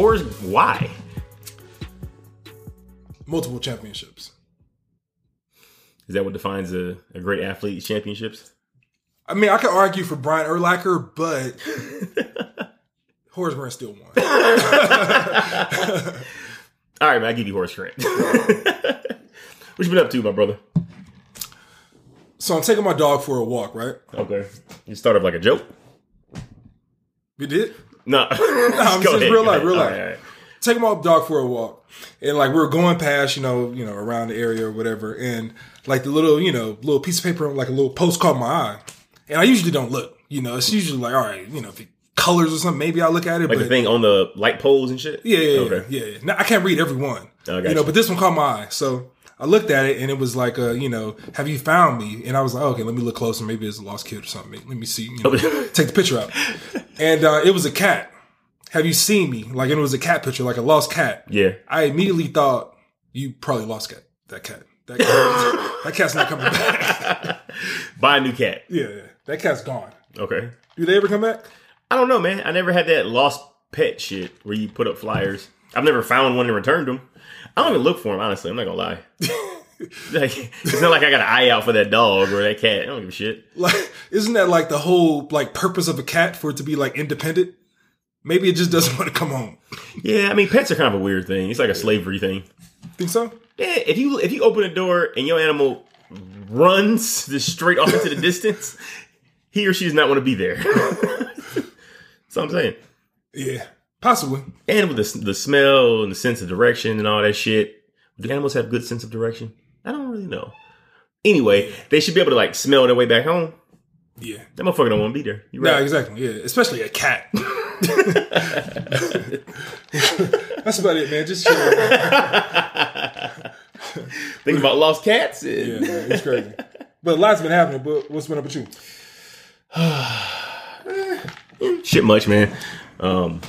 Horse, why? Multiple championships. Is that what defines a, a great athlete? Championships? I mean, I could argue for Brian Urlacher, but Horace Grant still won. All right, man, I give you Horace Grant. what you been up to, my brother? so I'm taking my dog for a walk, right? Okay. You start off like a joke? You did? No. I'm Go just ahead, real life, real life. right, all right. taking my dog for a walk, and like we're going past, you know, you know, around the area or whatever, and like the little, you know, little piece of paper, like a little post caught my eye, and I usually don't look, you know, it's usually like, all right, you know, if it colors or something, maybe I'll look at it, Like but the thing on the light poles and shit? yeah, yeah, Okay. yeah, yeah. Now, I can't read every one, Oh, you know, you. but this one caught my eye, so. I looked at it and it was like, uh, you know, have you found me? And I was like, okay, let me look closer. Maybe it's a lost kid or something. Let me see. You know, take the picture out. And uh, it was a cat. Have you seen me? Like, and it was a cat picture, like a lost cat. Yeah. I immediately thought you probably lost cat. That cat. That cat. that cat's not coming back. Buy a new cat. yeah, yeah, that cat's gone. Okay. Do they ever come back? I don't know, man. I never had that lost pet shit where you put up flyers. I've never found one and returned them. I don't even look for them, honestly. I'm not gonna lie. like, it's not like I got an eye out for that dog or that cat. I don't give a shit. Like, isn't that like the whole like purpose of a cat for it to be like independent? Maybe it just doesn't want to come home. Yeah, I mean, pets are kind of a weird thing. It's like a slavery thing. Think so? Yeah, if you if you open a door and your animal runs just straight off into the distance, he or she does not want to be there. That's what I'm saying. Yeah, possibly. And with the the smell and the sense of direction and all that shit, do animals have good sense of direction? I don't really know. Anyway, they should be able to like smell their way back home. Yeah. That motherfucker don't want to be there. You Yeah, right? exactly. Yeah, especially a cat. That's about it, man. Just chill. Think about lost cats. Yeah, man, it's crazy. But a lot's been happening. But what's been up with you? Shit, much man. Um,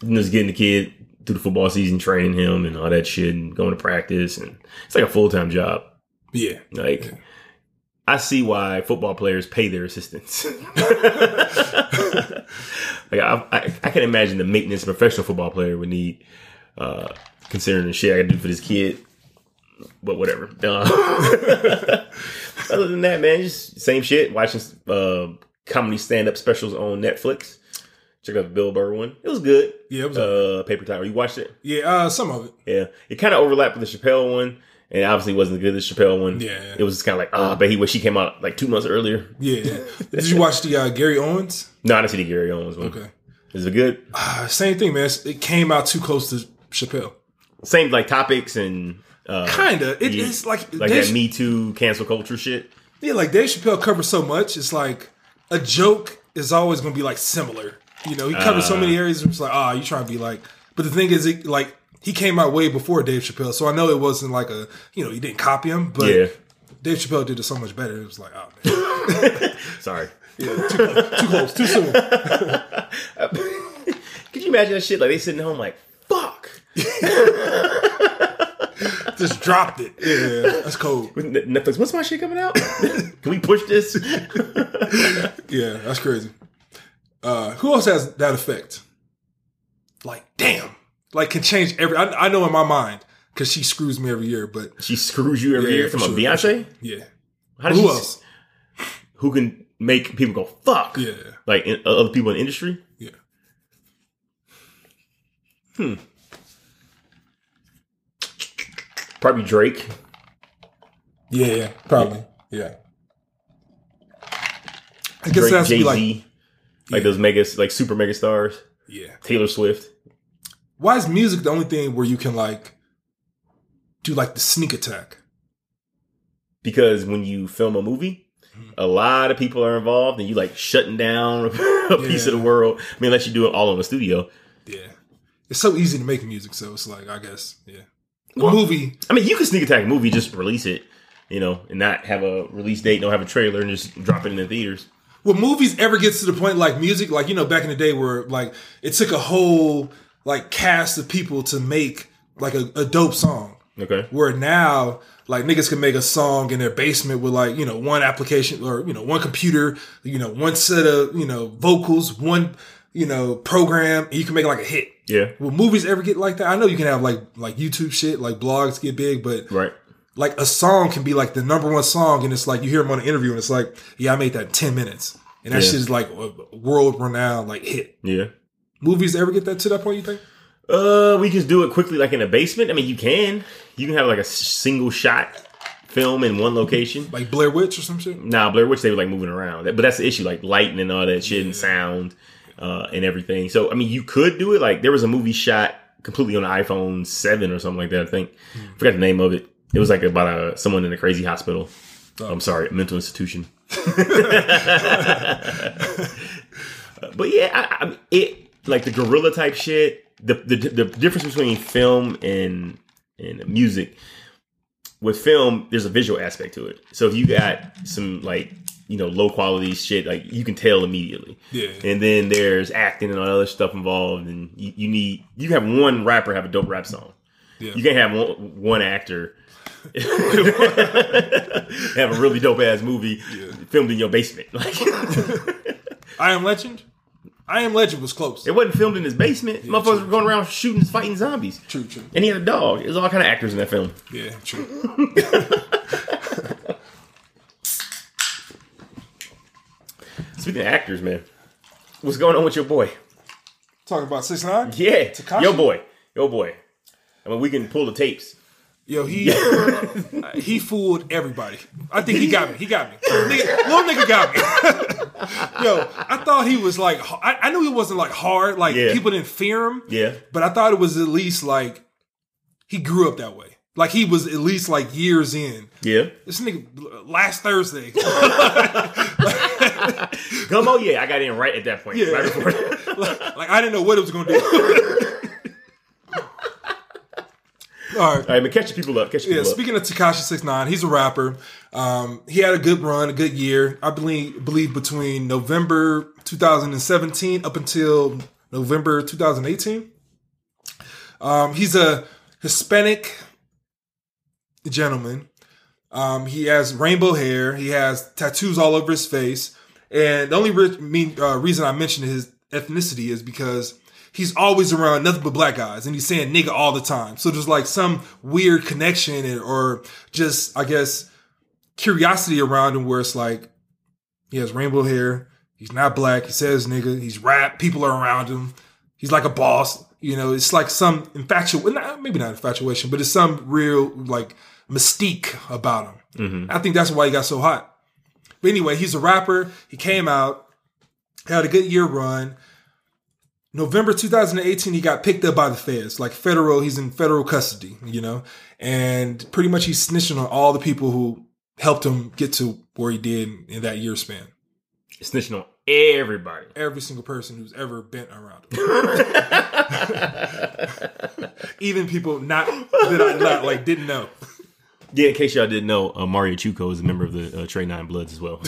just getting the kid through the football season, training him and all that shit, and going to practice, and it's like a full time job. Yeah. Like, I see why football players pay their assistants. like, I, I, I can imagine the maintenance a professional football player would need, uh, considering the shit I got to do for this kid. But whatever. Uh, other than that, man, just same shit. Watching uh, comedy stand up specials on Netflix. Check out the Bill Burr one. It was good. Yeah, it was. Uh, Paper Tiger. You watched it? yeah, uh, some of it. Yeah, it kind of overlapped with the Chappelle one, and obviously wasn't as good as the Chappelle one. Yeah, it was just kind of like, ah, but he wish he came out like two months earlier. Yeah. yeah. Did you watch the uh, Gary Owens? No, I didn't see the Gary Owens one. Okay. is it good? Uh, same thing, man. It came out too close to Chappelle. Same like topics and uh, Kinda. It, Yeah. It's like, like that Me Too cancel culture shit. yeah, like Dave Chappelle covers so much. It's like a joke is always going to be like similar. You know, he covers so Uh. many areas. It's like, ah, you trying to be like. But the thing is, it, like he came out way before Dave Chappelle, so I know it wasn't like a you know he didn't copy him, but Yeah, Dave Chappelle did it so much better. It was like, oh man, sorry. yeah, too, too close, too soon. Could you imagine that shit? Like they sitting home like, fuck. Just dropped it. Yeah, that's cold. Netflix, what's my shit coming out? Can we push this? Yeah, that's crazy. Uh, who else has that effect? Like, damn, like can change every. I, I know in my mind because she screws me every year, but she screws you every Yeah, year from a sure, Beyonce. yeah. How does Who she- else? Who can make people go fuck? Yeah, Like in, other people in the industry. yeah. Hmm. Probably Drake. Yeah, yeah, probably. Yeah. I guess Drake, it has to Jay be like. Like Yeah. those mega, like super mega stars. yeah. Taylor Swift. Why is music the only thing where you can like do like the sneak attack? Because when you film a movie, Mm-hmm. a lot of people are involved, and you like shutting down a piece of the world. I mean, unless you do it all in the studio. Yeah. It's so easy to make music, so it's like I guess, yeah. A Well- movie, I mean, you can sneak attack a movie, just release it, you know, and not have a release date, don't have a trailer, and just drop it in the theaters. Will movies ever get to the point like music, like you know, back in the day where like it took a whole like cast of people to make like a, a dope song? Okay. Where now, like niggas can make a song in their basement with like, you know, one application or, you know, one computer, you know, one set of, you know, vocals, one, you know, program, and you can make like a hit. Yeah. Will movies ever get like that? I know you can have like like YouTube shit, like blogs get big, but Right. Like a song can be like the number one song, and it's like you hear them on an interview, and it's like, yeah, I made that in ten minutes, and that Yeah. shit is like a world renowned like hit. Yeah. Movies ever get that to that point? You think? Uh, we just do it quickly, like in a basement. I mean, you can. You can have like a single shot film in one location. Like Blair Witch or some shit? Nah, Blair Witch they were like moving around, but that's the issue, like lighting and all that shit and sound uh, and everything. So I mean, you could do it. Like there was a movie shot completely on iPhone seven or something like that. I think forgot the name of it. It was like about a someone in a crazy hospital. Oh. I'm sorry, a mental institution. but yeah, I, I it like the guerrilla type shit. The, the the difference between film and and music with film, there's a visual aspect to it. So if you got some like you know low quality shit, like you can tell immediately. Yeah. And then there's acting and all that other stuff involved, and you, you need you have one rapper have a dope rap song. Yeah. You can't have one, one actor have a really dope ass movie filmed in your basement. Like I Am Legend. I Am Legend was close. it wasn't filmed in his basement. Motherfuckers were going around shooting, fighting zombies. True, true. And he had a dog. There's all kind of actors in that film. Yeah, true. Speaking of actors, man, what's going on with your boy? Talking about six nine. Yeah, Tekashi? yo boy, yo boy. I mean, we can pull the tapes. Yo, he he fooled everybody. I think he got me. He got me. Nigga, little nigga got me. Yo, I thought he was like. I, I knew he wasn't like hard. Like Yeah. people didn't fear him. Yeah, But I thought it was at least like he grew up that way. Like he was at least like years in. yeah. This nigga last Thursday. Gummo, yeah, I got in right at that point. Yeah. Right before. like I didn't know what it was gonna do. All right. All right, man, catch the people up. Catch Yeah, people up. speaking of Tekashi Six Nine, he's a rapper. Um, he had a good run, a good year. I believe believe between November 2017 up until November 2018. Um, he's a Hispanic gentleman. Um, he has rainbow hair. He has tattoos all over his face. And the only re- mean, uh, reason I mentioned his ethnicity is because he's always around nothing but black guys and he's saying nigga all the time. So there's like some weird connection or just, I guess, curiosity around him where it's like, he has rainbow hair. He's not black. He says nigga. He's rap. People are around him. He's like a boss. You know, it's like some infatuation, maybe not infatuation, but it's some real like mystique about him. Mm-hmm. I think that's why he got so hot. But anyway, he's a rapper. He came out, had a good year run. November 2018, he got picked up by the feds, like federal. He's in federal custody, you know, and pretty much he's snitching on all the people who helped him get to where he did in that year span. Snitching on everybody. Every single person who's ever been around him, even people not that I not, like didn't know. Yeah, in case y'all didn't know, uh, Mario Chuko is a member of the uh, Trey Nine Bloods as well.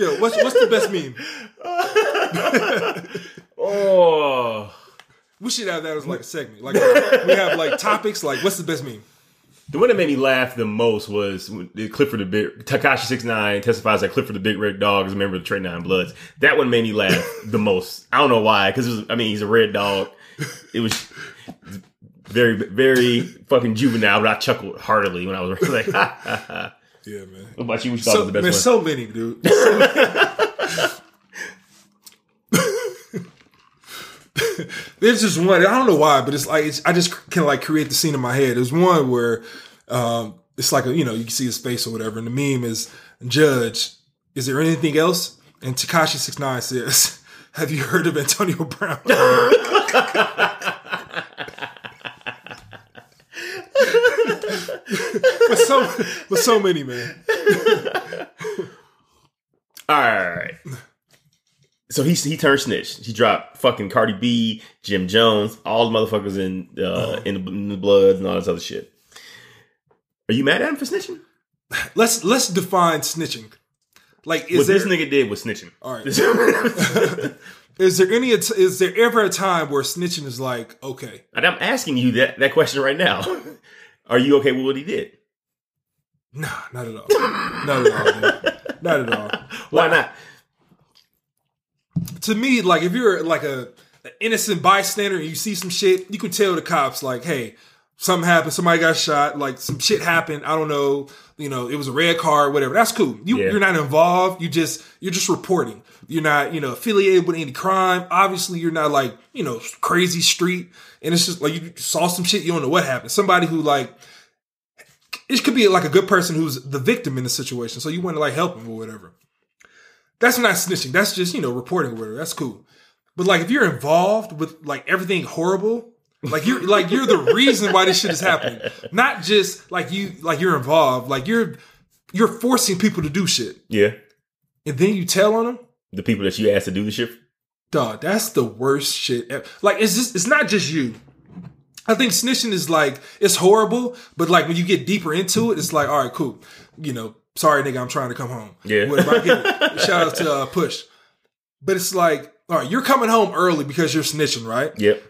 Yo, what's what's the best meme? oh, We should have that as like a segment. Like uh, we have like topics. Like what's the best meme? the one that made me laugh the most was Clifford the Big Tekashi Six Nine testifies that Clifford the Big Red Dog is a member of the Trey Nine Bloods. That one made me laugh the most. I don't know why, because I mean he's a red dog. It was very very fucking juvenile, but I chuckled heartily when I was like, ha, ha, ha. Yeah, man. What about you? Which thought So, was the best man, one? so many, dude. There's just one. I don't know why, but it's like it's, I just can like create the scene in my head. There's one where um, it's like a, you know you can see his face or whatever, and the meme is Judge. Is there anything else? And Tekashi Six Nine says, "Have you heard of Antonio Brown?" with so with so many man. All right. So he he turned snitch. He dropped fucking Cardi B, Jim Jones, all the motherfuckers in uh, in, the, in the Bloods and all this other shit. Are you mad at him for snitching? Let's let's define snitching. Like, is what there this nigga did was snitching. all right? Is there any? Is there ever a time where snitching is like okay? And I'm asking you that that question right now. Are you okay with what he did? Nah, not at all. not at all. Man. Not at all. Why not? To me, like if you're like a an innocent bystander and you see some shit, you can tell the cops like, hey, something happened, somebody got shot, like some shit happened. I don't know, you know, it was a red car, whatever. That's cool. You Yeah. you're not involved. You just you're just reporting. You're not, you know, affiliated with any crime. Obviously, you're not like, you know, crazy street. And it's just like you saw some shit, you don't know what happened. Somebody who like it could be like a good person who's the victim in the situation. So you want to like help them or whatever. That's not snitching. That's just, you know, reporting or whatever. That's cool. But like if you're involved with like everything horrible, like you're like you're the reason why this shit is happening. Not just like you like you're involved. Like you're you're forcing people to do shit. Yeah. And then you tell on them, The people that you asked to do the shit. dog, that's the worst shit ever. Like it's just it's not just you. I think snitching is like it's horrible, but like when you get deeper into it, it's like, all right, cool. You know, sorry nigga, I'm trying to come home. Yeah. Get. Shout out to uh, Push. But it's like, all right, you're coming home early because you're snitching, right? Yep.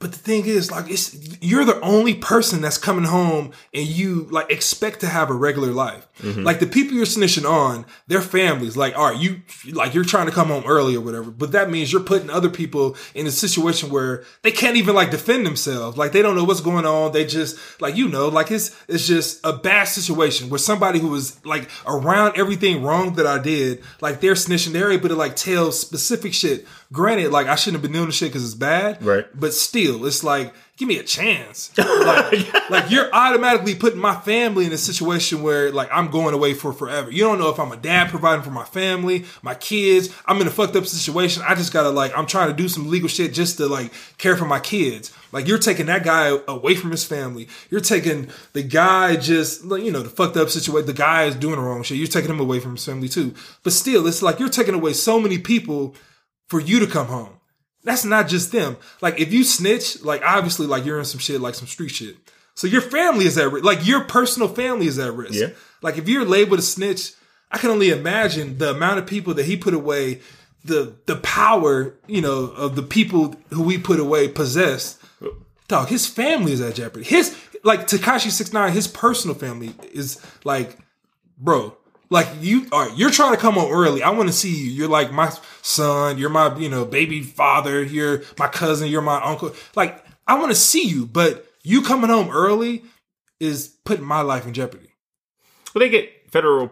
But the thing is, like, it's you're the only person that's coming home and you like expect to have a regular life. Mm-hmm. Like the people you're snitching on, their families, like, all right, you like you're trying to come home early or whatever. But that means you're putting other people in a situation where they can't even like defend themselves. Like they don't know what's going on. They just like you know, like it's it's just a bad situation where somebody who was like around everything wrong that I did, like they're snitching, they're able to like tell specific shit. Granted, like I shouldn't have been doing the shit because it's bad, Right. but still, it's like, give me a chance. Like, like you're automatically putting my family in a situation where like I'm going away for forever. You don't know if I'm a dad providing for my family, my kids. I'm in a fucked up situation. I just gotta like I'm trying to do some legal shit just to like care for my kids. Like you're taking that guy away from his family. You're taking the guy just you know the fucked up situation. The guy is doing the wrong shit. You're taking him away from his family too. But still, it's like you're taking away so many people for you to come home. That's not just them. Like if you snitch, like obviously like you're in some shit, like some street shit. So your family is at risk. Like your personal family is at risk. Yeah. Like if you're labeled a snitch, I can only imagine the amount of people that he put away, the the power, you know, of the people who we put away possessed. Dog, his family is at jeopardy. His like Tekashi Six Nine, his personal family is like, bro, like you are you're trying to come home early. I want to see you. You're like my son. You're my you know baby father. You're my cousin. You're my uncle. Like I want to see you, but you coming home early is putting my life in jeopardy. Well, they get federal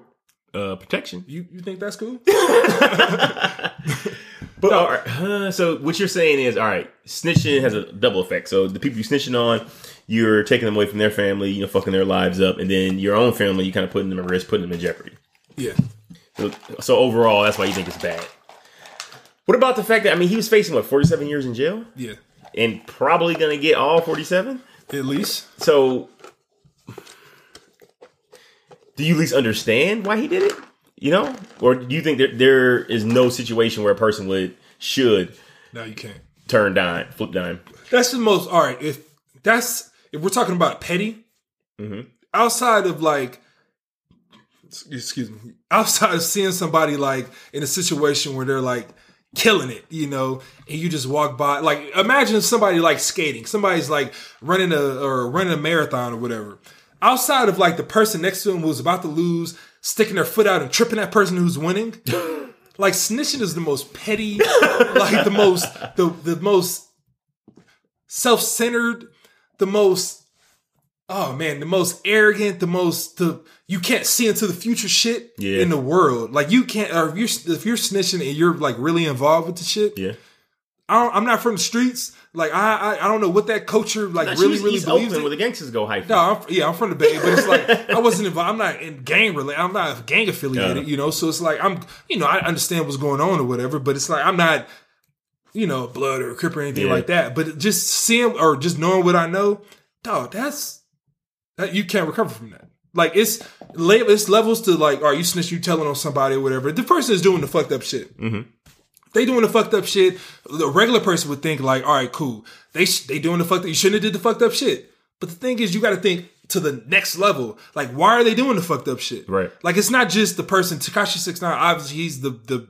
uh, protection. You you think that's cool? But all right, uh, so what you're saying is, all right, snitching has a double effect. So the people you're snitching on, you're taking them away from their family, you know, fucking their lives up, and then your own family, you kind of putting them at risk, putting them in jeopardy. Yeah. So, overall, that's why you think it's bad. What about the fact that I mean, he was facing what 47 years in jail, Yeah. and probably gonna get all 47. At least. So, do you at least understand why he did it? You know, or do you think that there is no situation where a person would should No, you can't. turn dime, flip dime? That's the most all right. If that's if we're talking about petty, mm-hmm. outside of like, excuse me, outside of seeing somebody like in a situation where they're like killing it, you know, and you just walk by, like imagine somebody like skating, somebody's like running a or running a marathon or whatever. Outside of like the person next to him who's about to lose, sticking their foot out and tripping that person who's winning. Like snitching is the most petty, like the most the the most self-centered, the most oh man, the most arrogant, the most the you can't see into the future shit Yeah. in the world. Like you can't or if you're if you're snitching and you're like really involved with the shit. Yeah, I don't, I'm not from the streets. Like I, I I don't know what that culture like Nah, really really believes in. where the gangsters go hype. No, I'm, yeah, I'm from the Bay, but it's like I wasn't involved. I'm not in gang related. I'm not gang affiliated, Yeah. you know. So it's like I'm, you know, I understand what's going on or whatever, but it's like I'm not, you know, blood or a crip or anything Yeah. like that. But just seeing or just knowing what I know, dog, that's that you can't recover from that. Like it's it's levels to like, are you snitch? You telling on somebody or whatever? The person is doing the fucked up shit. Mm-hmm. They doing the fucked up shit. The regular person would think like, all right, cool. They sh- they doing the fucked. Up, you shouldn't have did the fucked up shit. But the thing is, you got to think to the next level. Like, why are they doing the fucked up shit? Right. Like, it's not just the person. Tekashi Six Nine. Obviously, he's the the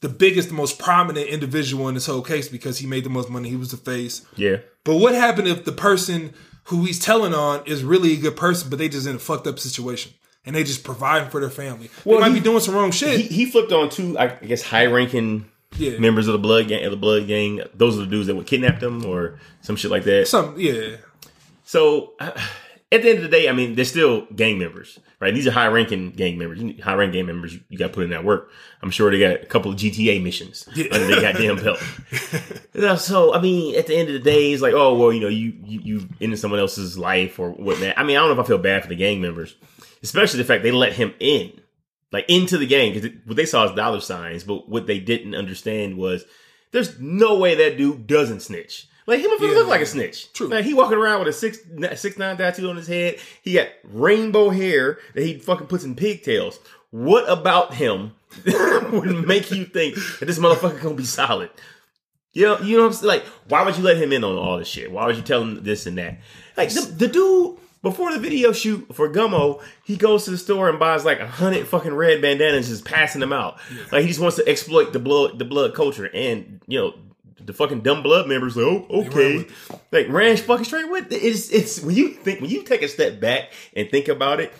the biggest, the most prominent individual in this whole case because he made the most money. He was the face. Yeah. But what happened if the person who he's telling on is really a good person, but they just in a fucked up situation and they just providing for their family? Well, they might he- be doing some wrong shit. He, he flipped on two, I guess, high ranking yeah, members of the blood gang. Of the blood gang. Those are the dudes that would kidnap them or some shit like that. some yeah. So at the end of the day, I mean, they're still gang members, right? These are high ranking gang members. High ranking gang members, you, got to put in that work. I'm sure they got a couple of GTA missions under their goddamn belt. So I mean, at the end of the day, it's like, oh well, you know, you you you into someone else's life or whatnot. I mean, I don't know if I feel bad for the gang members, especially the fact they let him in, like into the gang, because what they saw is dollar signs, but what they didn't understand was there's no way that dude doesn't snitch. Like he Yeah. look like a snitch. True. Like he walking around with a six six nine tattoo on his head. He got rainbow hair that he fucking puts in pigtails. What about him would make you think that this motherfucker gonna be solid? You know, you know what I'm saying? Like, why would you let him in on all this shit? Why would you tell him this and that? Like the, the dude before the video shoot for Gummo, he goes to the store and buys like a hundred fucking red bandanas, just passing them out. Like he just wants to exploit the blood, the blood culture, and you know. The fucking dumb blood members like, oh, okay, like ran fucking straight with it. It's it's when you think when you take a step back and think about it,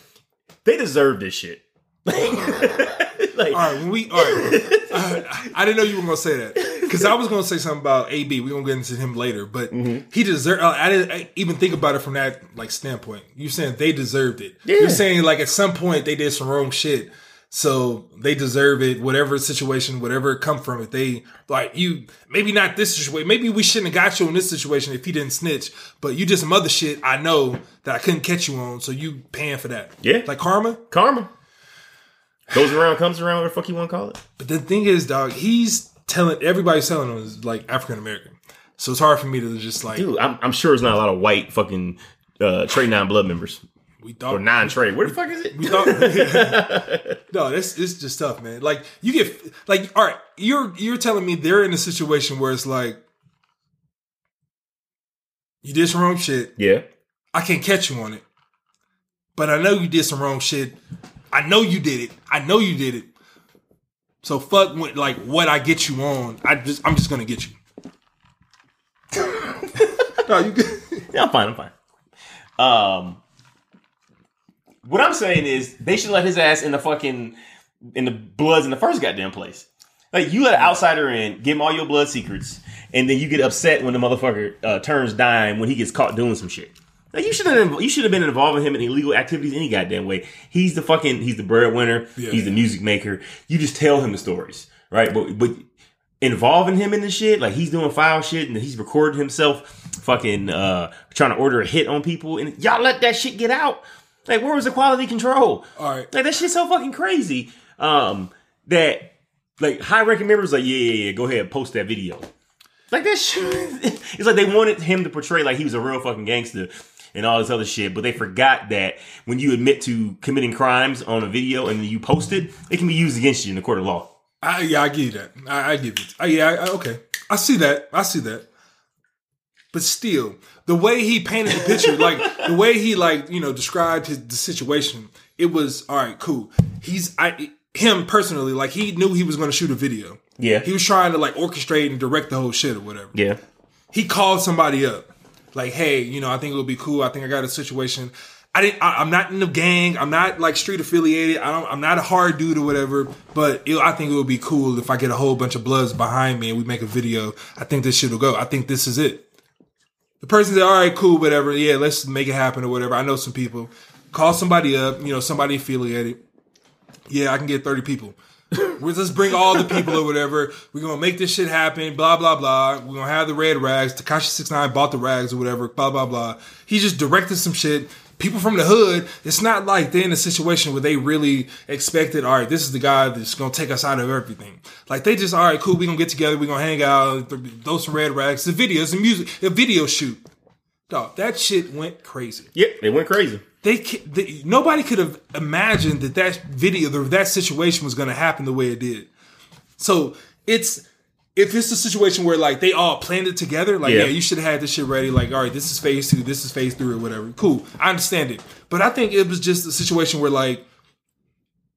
they deserve this shit. like, All right, we all right, I, I didn't know you were gonna say that because I was gonna say something about AB. We're gonna get into him later, but Mm-hmm. he deserved. I didn't I even think about it from that like standpoint. You're saying they deserved it. Yeah. You're saying like at some point they did some wrong shit, so they deserve it. Whatever situation, whatever it come from it, they like you. Maybe not this situation. Maybe we shouldn't have got you in this situation if he didn't snitch. But you did some other shit. I know that I couldn't catch you on, so you paying for that. Yeah. like karma. karma goes around, comes around. What the fuck you want to call it? But the thing is, dog, he's telling everybody's telling him is like African American. So it's hard for me to just like Dude, I'm, I'm sure it's not a lot of white fucking uh, Trey Nine blood members we or thought non Trey. Where the fuck is it? we thought No, this it's just tough, man. Like you get like all right, you're you're telling me they're in a situation where it's like you did some wrong shit. yeah, I can't catch you on it. But I know you did some wrong shit. I know you did it. I know you did it. So fuck what like what I get you on. I just I'm just gonna get you. no, you good. yeah, I'm fine. I'm fine. Um, what I'm saying is they should let his ass in the fucking in the bloods in the first goddamn place. Like you let an outsider in, give him all your blood secrets, and then you get upset when the motherfucker uh, turns dime when he gets caught doing some shit. Like you should have you should have been involving him in illegal activities any goddamn way. He's the fucking he's the breadwinner. Yeah. He's the music maker. You just tell him the stories, right? But but involving him in the shit, like he's doing foul shit and he's recording himself, fucking uh trying to order a hit on people, and y'all let that shit get out. Like where was the quality control? All right. Like that shit's so fucking crazy. Um, that like high ranking members like yeah yeah yeah go ahead post that video. Like that shit. It's like they wanted him to portray like he was a real fucking gangster and all this other shit, but they forgot that when you admit to committing crimes on a video and then you post it, it can be used against you in the court of law. I, yeah, I give you that. I, I give it. I, yeah, I, I- okay. I see that. I see that. But still, the way he painted the picture, like the way he like you know described his the situation, it was all right. Cool. He's I him personally, like he knew he was going to shoot a video. Yeah. He was trying to like orchestrate and direct the whole shit or whatever. Yeah. He called somebody up, like, hey, you know, I think it'll be cool. I think I got a situation. I didn't. I, I'm not in the gang. I'm not like street affiliated. I don't. I'm not a hard dude or whatever. But it, I think it would be cool if I get a whole bunch of bloods behind me and we make a video. I think this shit will go. I think this is it. The person said, "All right, cool, whatever. Yeah, let's make it happen or whatever." I know some people. Call somebody up. You know, somebody affiliated. Yeah, I can get thirty people. We're just bring all the people or whatever. We're gonna make this shit happen. Blah blah blah. We're gonna have the red rags. Tekashi six nine bought the rags or whatever. Blah blah blah. He just directed some shit. People from the hood. It's not like they're in a situation where they really expected. All right, this is the guy that's gonna take us out of everything. Like they just all right, cool. We gonna get together. We gonna hang out. Throw some red rags. The videos, the music, a video shoot. Dog, that shit went crazy Yep. it went crazy. they, they nobody could have imagined that that video that that situation was going to happen the way it did so it's if it's a situation where like they all planned it together like Yeah. yeah, you should have had this shit ready like all right this is phase two this is phase three or whatever cool i understand it but i think it was just a situation where like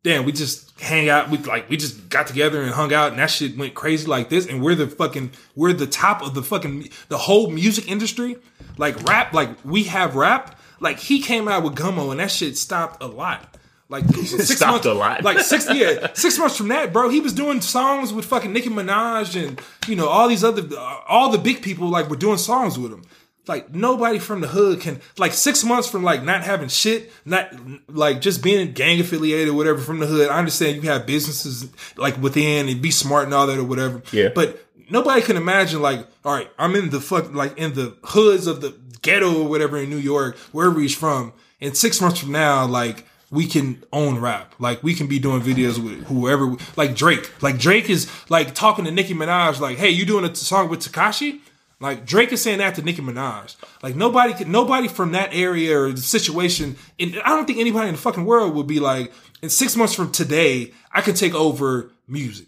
damn, we just hang out. We like we just got together and hung out, and that shit went crazy like this. And we're the fucking we're the top of the fucking the whole music industry. Like rap, like we have rap. Like he came out with Gummo, and that shit stopped a lot. Like six Stopped months, a lot. Like six, yeah, six months from that, bro, he was doing songs with fucking Nicki Minaj and you know all these other, all the big people like were doing songs with him. Like nobody from the hood can like six months from like not having shit, not like just being gang affiliated or whatever from the hood. I understand you have businesses like within and be smart and all that or whatever. Yeah. But nobody can imagine like, all right, I'm in the fuck like in the hoods of the ghetto or whatever in New York, wherever he's from, and six months from now, like we can own rap. Like we can be doing videos with whoever, like Drake. Like Drake is like talking to Nicki Minaj, like, "Hey, you doing a song with Tekashi?" Like Drake is saying that to Nicki Minaj. Like nobody, nobody from that area or the situation, and I don't think anybody in the fucking world would be like, in six months from today, I can take over music.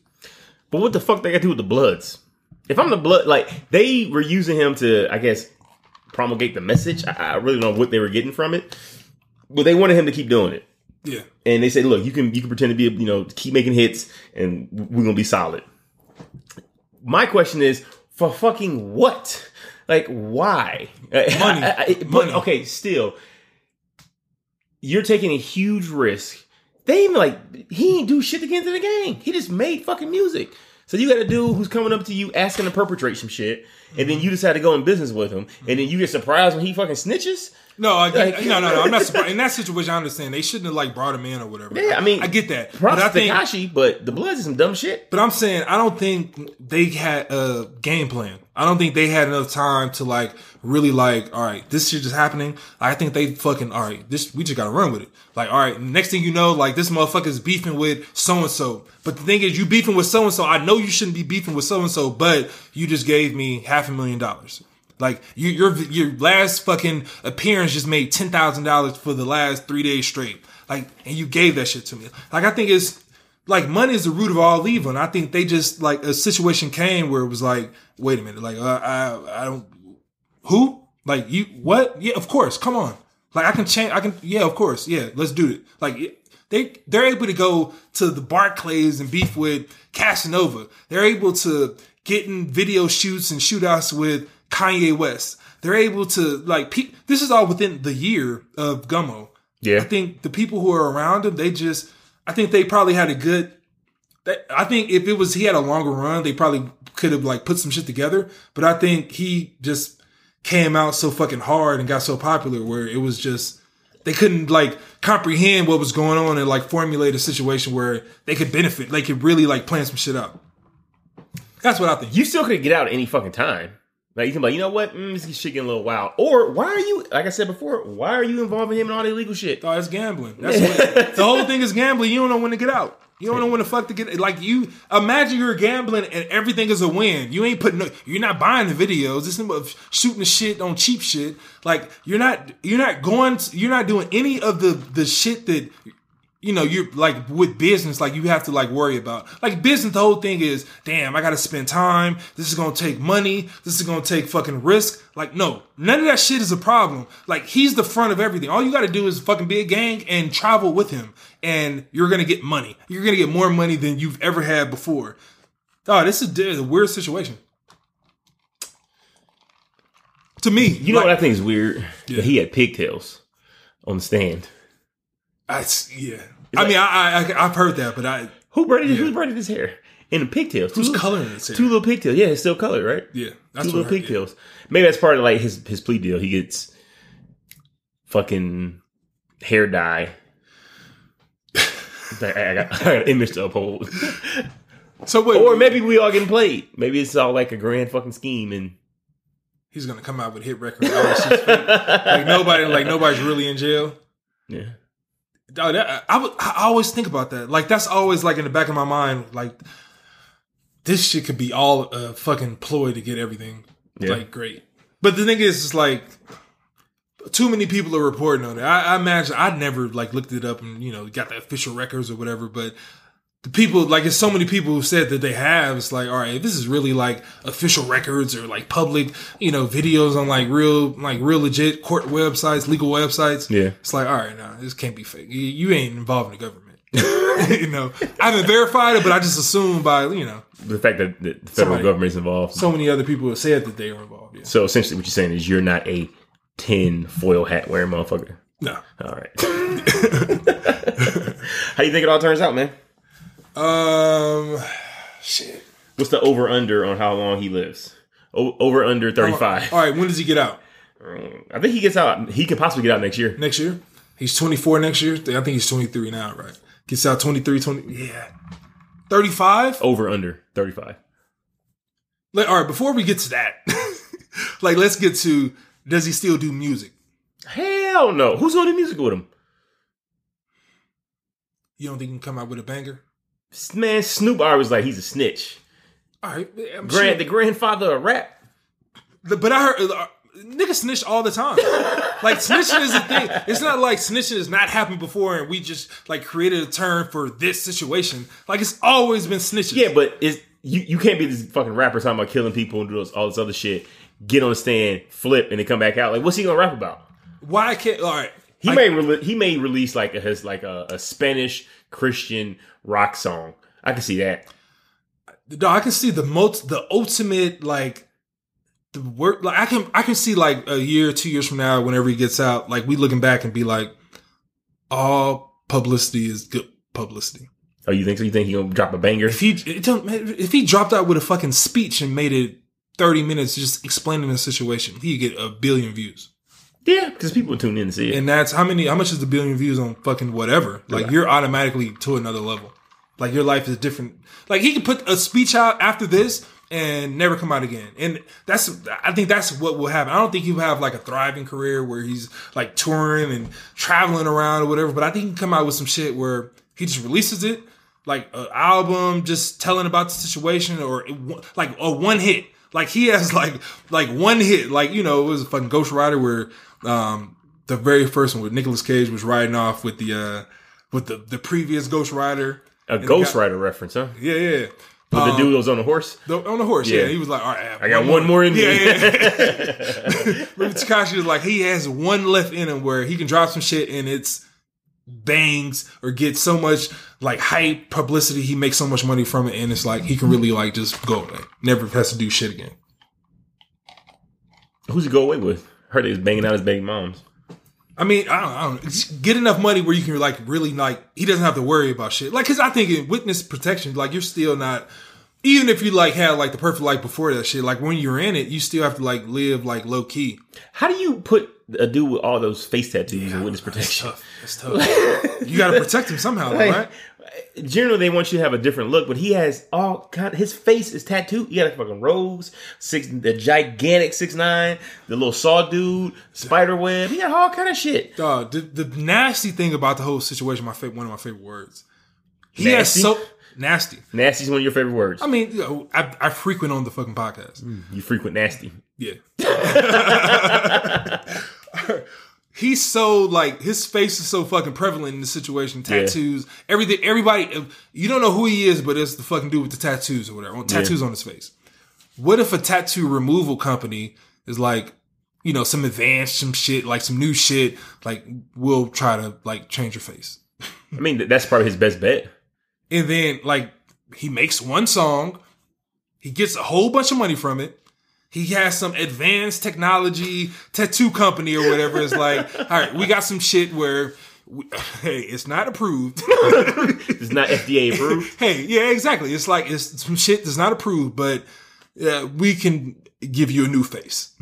But what the fuck they got to do with the Bloods? If I'm the Blood, like they were using him to, I guess, promulgate the message. I, I really don't know what they were getting from it, but they wanted him to keep doing it. Yeah. and they said, "Look, you can you can pretend to be, you know, keep making hits, and we're gonna be solid." My question is, for fucking what? Like, why? Money. but Money. okay, still, you're taking a huge risk. They even like he ain't do shit to get into the game. He just made fucking music. So you got a dude who's coming up to you asking to perpetrate some shit, and then mm-hmm. you decide to go in business with him, and then you get surprised when he fucking snitches. No, I get, Like- no, no, no. I'm not surprised. In that situation, I understand they shouldn't have like brought him in or whatever. Yeah, I mean, I get that, but I think, Tekashi, but the Bloods is some dumb shit. but I'm saying I don't think they had a game plan. I don't think they had enough time to like really like, all right, this shit just happening. I think they fucking all right. This we just gotta run with it. Like, all right, next thing you know, like this motherfucker's beefing with so and so. But the thing is, you beefing with so and so. I know you shouldn't be beefing with so and so, but you just gave me half a million dollars. Like you, your your last fucking appearance just made ten thousand dollars for the last three days straight. Like, and you gave that shit to me. Like, I think it's like money is the root of all evil. And I think they just like a situation came where it was like, wait a minute, like uh, I I don't who like you what yeah of course come on like I can change I can yeah of course yeah let's do it like they they're able to go to the Barclays and beef with Casanova. They're able to get in video shoots and shootouts with Kanye West. They're able to like pe- this is all within the year of Gummo. Yeah. I think the people who are around him, they just, I think they probably had a good. I think if it was he had a longer run, they probably could have like put some shit together. But I think he just came out so fucking hard and got so popular where it was just they couldn't like comprehend what was going on and like formulate a situation where they could benefit. They could really like plan some shit out. That's what I think. You still could get out at any fucking time. Like you can be like, you know what? Mm, this shit getting a little wild. Or why are you, like I said before, why are you involving him in all the illegal shit? Oh, it's gambling. That's what, the whole thing is gambling. You don't know when to get out. You don't know when the fuck to get. Like you imagine you're gambling and everything is a win. You ain't putting. No, you're not buying the videos. This is about shooting the shit on cheap shit. Like you're not. You're not going. You're not doing any of the the shit that you know, you're like with business, like you have to like worry about. Like business, the whole thing is, damn, I gotta spend time. This is gonna take money. This is gonna take fucking risk. Like, no, none of that shit is a problem. Like, he's the front of everything. All you gotta do is fucking be a gang and travel with him, and you're gonna get money. You're gonna get more money than you've ever had before. Oh, this is a weird situation. To me, You know what I think is weird? Yeah. That he had pigtails on the stand. I, yeah. I mean, I, I I've heard that, but I Who braided who braided his hair? In the pigtails. who's two coloring this here? Two little pigtails. Yeah, it's still colored, right? Yeah, that's two little heard, yeah. pigtails. Maybe that's part of like his his plea deal. He gets fucking hair dye. I, I got, I got an image to uphold. So wait, or maybe we all getting played. Maybe it's all like a grand fucking scheme and he's gonna come out with hit records. all this shit's fake. like nobody, like nobody's really in jail. yeah. Oh, that, I, would, I always think about that. Like that's always like in the back of my mind. Like this shit could be all a fucking ploy to get everything Yeah. like great. But the thing is, it's like too many people are reporting on it. I, I imagine I never like looked it up and you know got the official records or whatever. But the people like it's so many people who said that they have. It's like all right, this is really like official records or like public you know videos on like real like real legit court websites, legal websites. Yeah. It's like, all right, no, this can't be fake. You, you ain't involved in the government. you know, I haven't verified it, but I just assume by you know The fact that the federal Somebody- government's involved. so many other people have said that they are involved. Yeah. So essentially, what you're saying is you're not a tin foil hat wearing motherfucker. No. All right. How you think it all turns out, man? Um. Shit. What's the over under on how long he lives? O- over under 35. All right. When does he get out? I think he gets out. He could possibly get out next year. Next year? He's 24 next year. I think he's 23 now, right? Gets out 23, 20. Yeah. 35? Over under 35. Like, all right. Before we get to that, like, let's get to does he still do music? Hell no. Who's to do music with him? You don't think he can come out with a banger? Man, Snoop I was like he's a snitch. All right. I'm Grand, sure- the grandfather of rap. But I heard uh, niggas snitch all the time. like snitching is a thing. It's not like snitching has not happened before and we just like created a term for this situation. Like it's always been snitching. Yeah, but it's you. You can't be this fucking rapper talking about killing people and do all this other shit. Get on the stand, flip, and then come back out. Like, what's he gonna rap about? Why can't all right. He I- may rele he may release like a his like a, a Spanish Christian rock song. I can see that. No, I can see the most the ultimate like the work like I can I can see like a year, two years from now, whenever he gets out, like we looking back and be like, all publicity is good publicity. Oh, you think so? You think he gonna drop a banger? If he if he dropped out with a fucking speech and made it thirty minutes just explaining the situation, he'd get a billion views. Yeah, because people tune in to see it. And that's how many how much is the billion views on fucking whatever? Like you're automatically to another level. Like your life is different. Like he could put a speech out after this and never come out again. And that's I think that's what will happen. I don't think he'll have like a thriving career where he's like touring and traveling around or whatever, but I think he can come out with some shit where he just releases it, like an album just telling about the situation or it, like a one hit. Like he has like like one hit. Like, you know, it was a fucking Ghost Rider where um the very first one with Nicolas Cage was riding off with the uh with the, the previous Ghost Rider. A Ghost Rider reference, huh? Yeah, yeah. With the dude was on the horse. The, on the horse, yeah. Yeah. He was like, all right, I got one more in me. Yeah, yeah. Tekashi was like, he has one left in him where he can drop some shit and it's bangs or get so much like hype publicity. He makes so much money from it, and it's like he can really like just go away. Never has to do shit again. Who's he go away with? Heard he was banging out his baby moms. I mean, I don't, I don't know. Just get enough money where you can like really like he doesn't have to worry about shit. Like, cause I think in witness protection, like you're still not. Even if you like had like the perfect life before that shit, like when you're in it, you still have to like live like low key. How do you put a dude with all those face tattoos in witness protection? Tough. It's tough. you got to protect him somehow, though, right? Generally, they want you to have a different look, but he has all kind. His face is tattooed. He got a fucking rose, six, the gigantic six nine, the little saw dude, spider web. He got all kind of shit. Dog, the, the nasty thing about the whole situation, my favorite, one of my favorite words. He Nasty? has so nasty. Nasty's one of your favorite words. I mean, you know, I, I frequent on the fucking podcast. You frequent nasty. Yeah. He's so like his face is so fucking prevalent in the situation. Tattoos, everything. Everybody, you don't know who he is, but it's the fucking dude with the tattoos or whatever. Tattoos on his face. What if a tattoo removal company is like, you know, some advanced, some shit, like some new shit, like we'll try to like change your face. I mean, that's probably his best bet. And then like he makes one song, he gets a whole bunch of money from it. He has some advanced technology tattoo company or whatever. It's like, all right, we got some shit where, we, hey, it's not approved. It's not FDA approved. hey, yeah, exactly. It's like it's some shit that's not approved, but uh, we can give you a new face.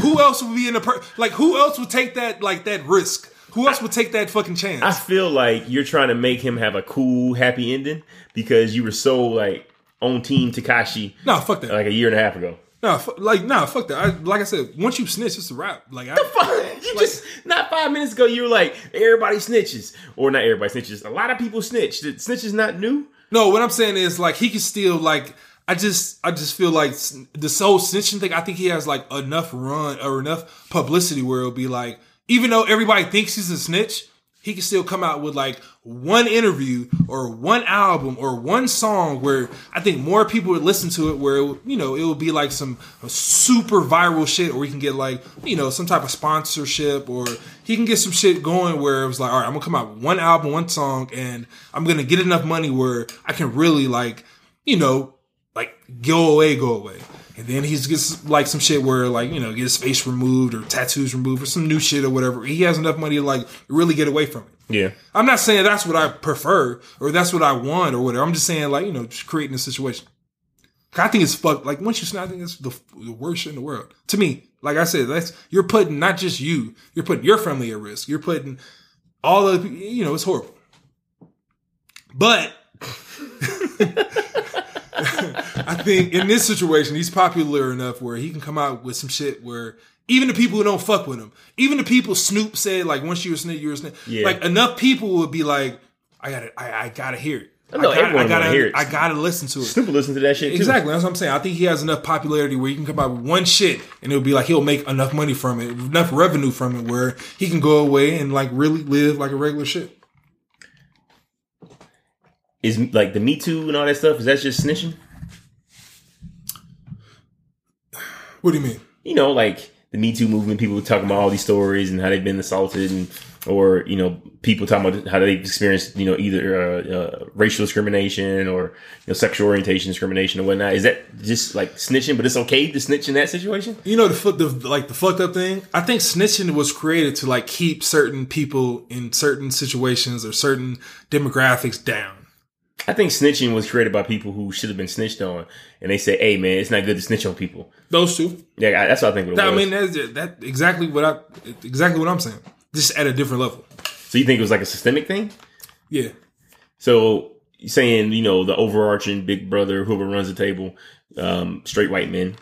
who else would be in a per- like? Who else would take that like that risk? Who else would take that fucking chance? I feel like you're trying to make him have a cool, happy ending because you were so like on Team Tekashi no, fuck that. like a year and a half ago. No, fu- like nah, fuck that. I, like I said, once you snitch, it's a wrap. Like I, you just not five minutes ago you were like everybody snitches or not everybody snitches. A lot of people snitch. The snitch is not new. no, what I'm saying is like he can still like. I just, I just feel like the whole snitching thing. I think he has like enough run or enough publicity where it'll be like, even though everybody thinks he's a snitch, he can still come out with like one interview or one album or one song where I think more people would listen to it. Where it, you know it would be like some super viral shit, or he can get like you know some type of sponsorship, or he can get some shit going where it was like, all right, I'm gonna come out with one album, one song, and I'm gonna get enough money where I can really like you know like go away, go away. And then he gets like some shit where like, you know, get his face removed or tattoos removed or some new shit or whatever. He has enough money to like really get away from it. Yeah. I'm not saying that's what I prefer or that's what I want or whatever. I'm just saying like, you know, just creating a situation. I think it's fucked. Like once you snap, I think it's the, the worst shit in the world. To me, like I said, that's, you're putting not just you, you're putting your family at risk. You're putting all of, you know, it's horrible. But I think in this situation, he's popular enough where he can come out with some shit where even the people who don't fuck with him, even the people Snoop said, like, once you're a snitch, you're a snitch. Yeah. Like, enough people would be like, I gotta, I, I gotta hear it. I know, I gotta, everyone I gotta, hear it. I gotta listen to it. Snoop will listen to that shit too. Exactly. That's what I'm saying. I think he has enough popularity where he can come out with one shit and it'll be like he'll make enough money from it, enough revenue from it where he can go away and like really live like a regular shit. Is like the Me Too and all that stuff, is that just snitching? What do you mean? You know, like the Me Too movement, people talking about all these stories and how they've been assaulted and or, you know, people talking about how they've experienced, you know, either uh, uh, racial discrimination or, you know, sexual orientation discrimination or whatnot. Is that just like snitching, but it's okay to snitch in that situation? You know the, the like the fucked up thing. I think snitching was created to like keep certain people in certain situations or certain demographics down. I think snitching was created by people who should have been snitched on, and they say, "Hey, man, it's not good to snitch on people." Those two. Yeah, that's what I think. It I was. mean, that's that exactly what I exactly what I'm saying. Just at a different level. so you think it was like a systemic thing? Yeah. So you're saying, you know, the overarching big brother, whoever runs the table, um, straight white men,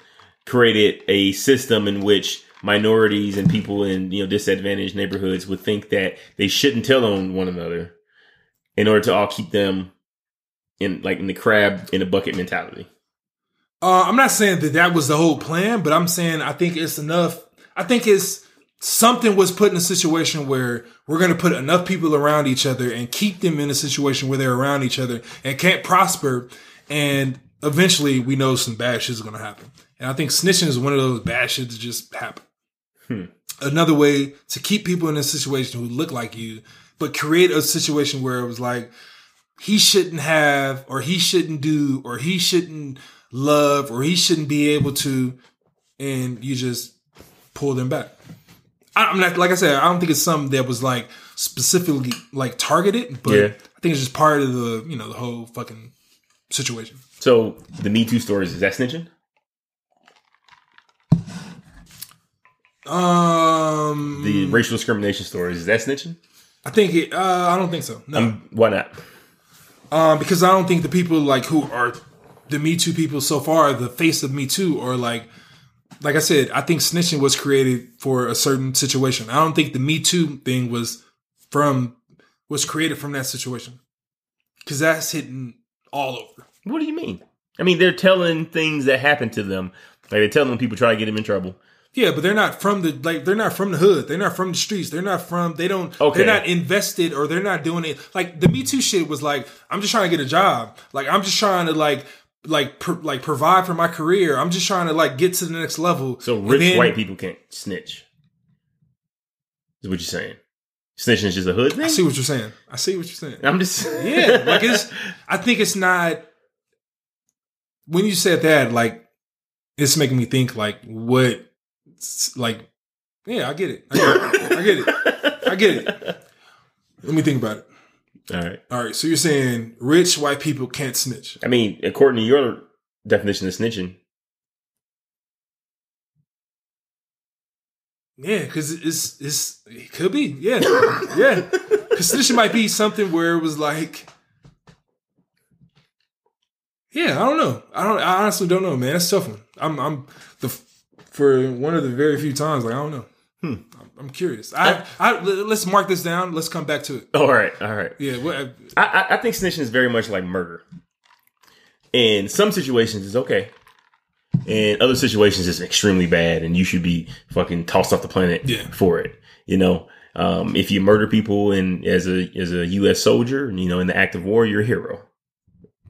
created a system in which minorities and people in you know disadvantaged neighborhoods would think that they shouldn't tell on one another in order to all keep them in like in the crab in a bucket mentality. Uh, I'm not saying that that was the whole plan, but I'm saying I think it's enough. I think it's something was put in a situation where we're going to put enough people around each other and keep them in a situation where they're around each other and can't prosper. And eventually we know some bad shit is going to happen. And I think snitching is one of those bad shit that just happen. Another way to keep people in a situation who look like you, but create a situation where it was like, he shouldn't have, or he shouldn't do, or he shouldn't love, or he shouldn't be able to, and you just pull them back. I'm not like I said. I don't think it's something that was like specifically like targeted, but Yeah. I think it's just part of the you know the whole fucking situation. So the Me Too stories is that snitching? Um, The racial discrimination stories is that snitching? I think it. Uh, I don't think so. No, Um, why not? Um, because I don't think the people like who are the Me Too people so far, the face of Me Too, are like, like I said, I think snitching was created for a certain situation. I don't think the Me Too thing was from was created from that situation because that's hitting all over. What do you mean? I mean, they're telling things that happened to them. Like they're telling people try to get them in trouble. Yeah, but they're not from the like they're not from the hood. They're not from the streets. They're not from they don't Okay. they're not invested or they're not doing it. Like the Me Too shit was like I'm just trying to get a job. Like I'm just trying to like like pr- like provide for my career. I'm just trying to like get to the next level. So rich then- white people can't snitch. Is what you're saying? Snitching is just a hood thing. I see what you're saying. I see what you're saying. I'm just Yeah, like it's I think it's not when you said that like it's making me think like what like yeah, I get it. I get it. I get it. I get it. Let me think about it. All right. All right, so you're saying rich white people can't snitch. I mean, according to your definition of snitching, Yeah, because it's it's it could be. Yeah, yeah. Because snitching might be something where it was like, yeah, I don't know. I don't. I honestly don't know, man. That's a tough one. I'm I'm for one of the very few times like I don't know. Hmm. I'm, curious. I, I let's mark this down. Let's come back to it. all right, all right. Yeah. What, I, I, I think snitching is very much like murder. In some situations, it's okay. In other situations, it's extremely bad, and you should be fucking tossed off the planet Yeah. for it. You know, Um, if you murder people in as a as a U.S. soldier, you know, in the act of war, you're a hero.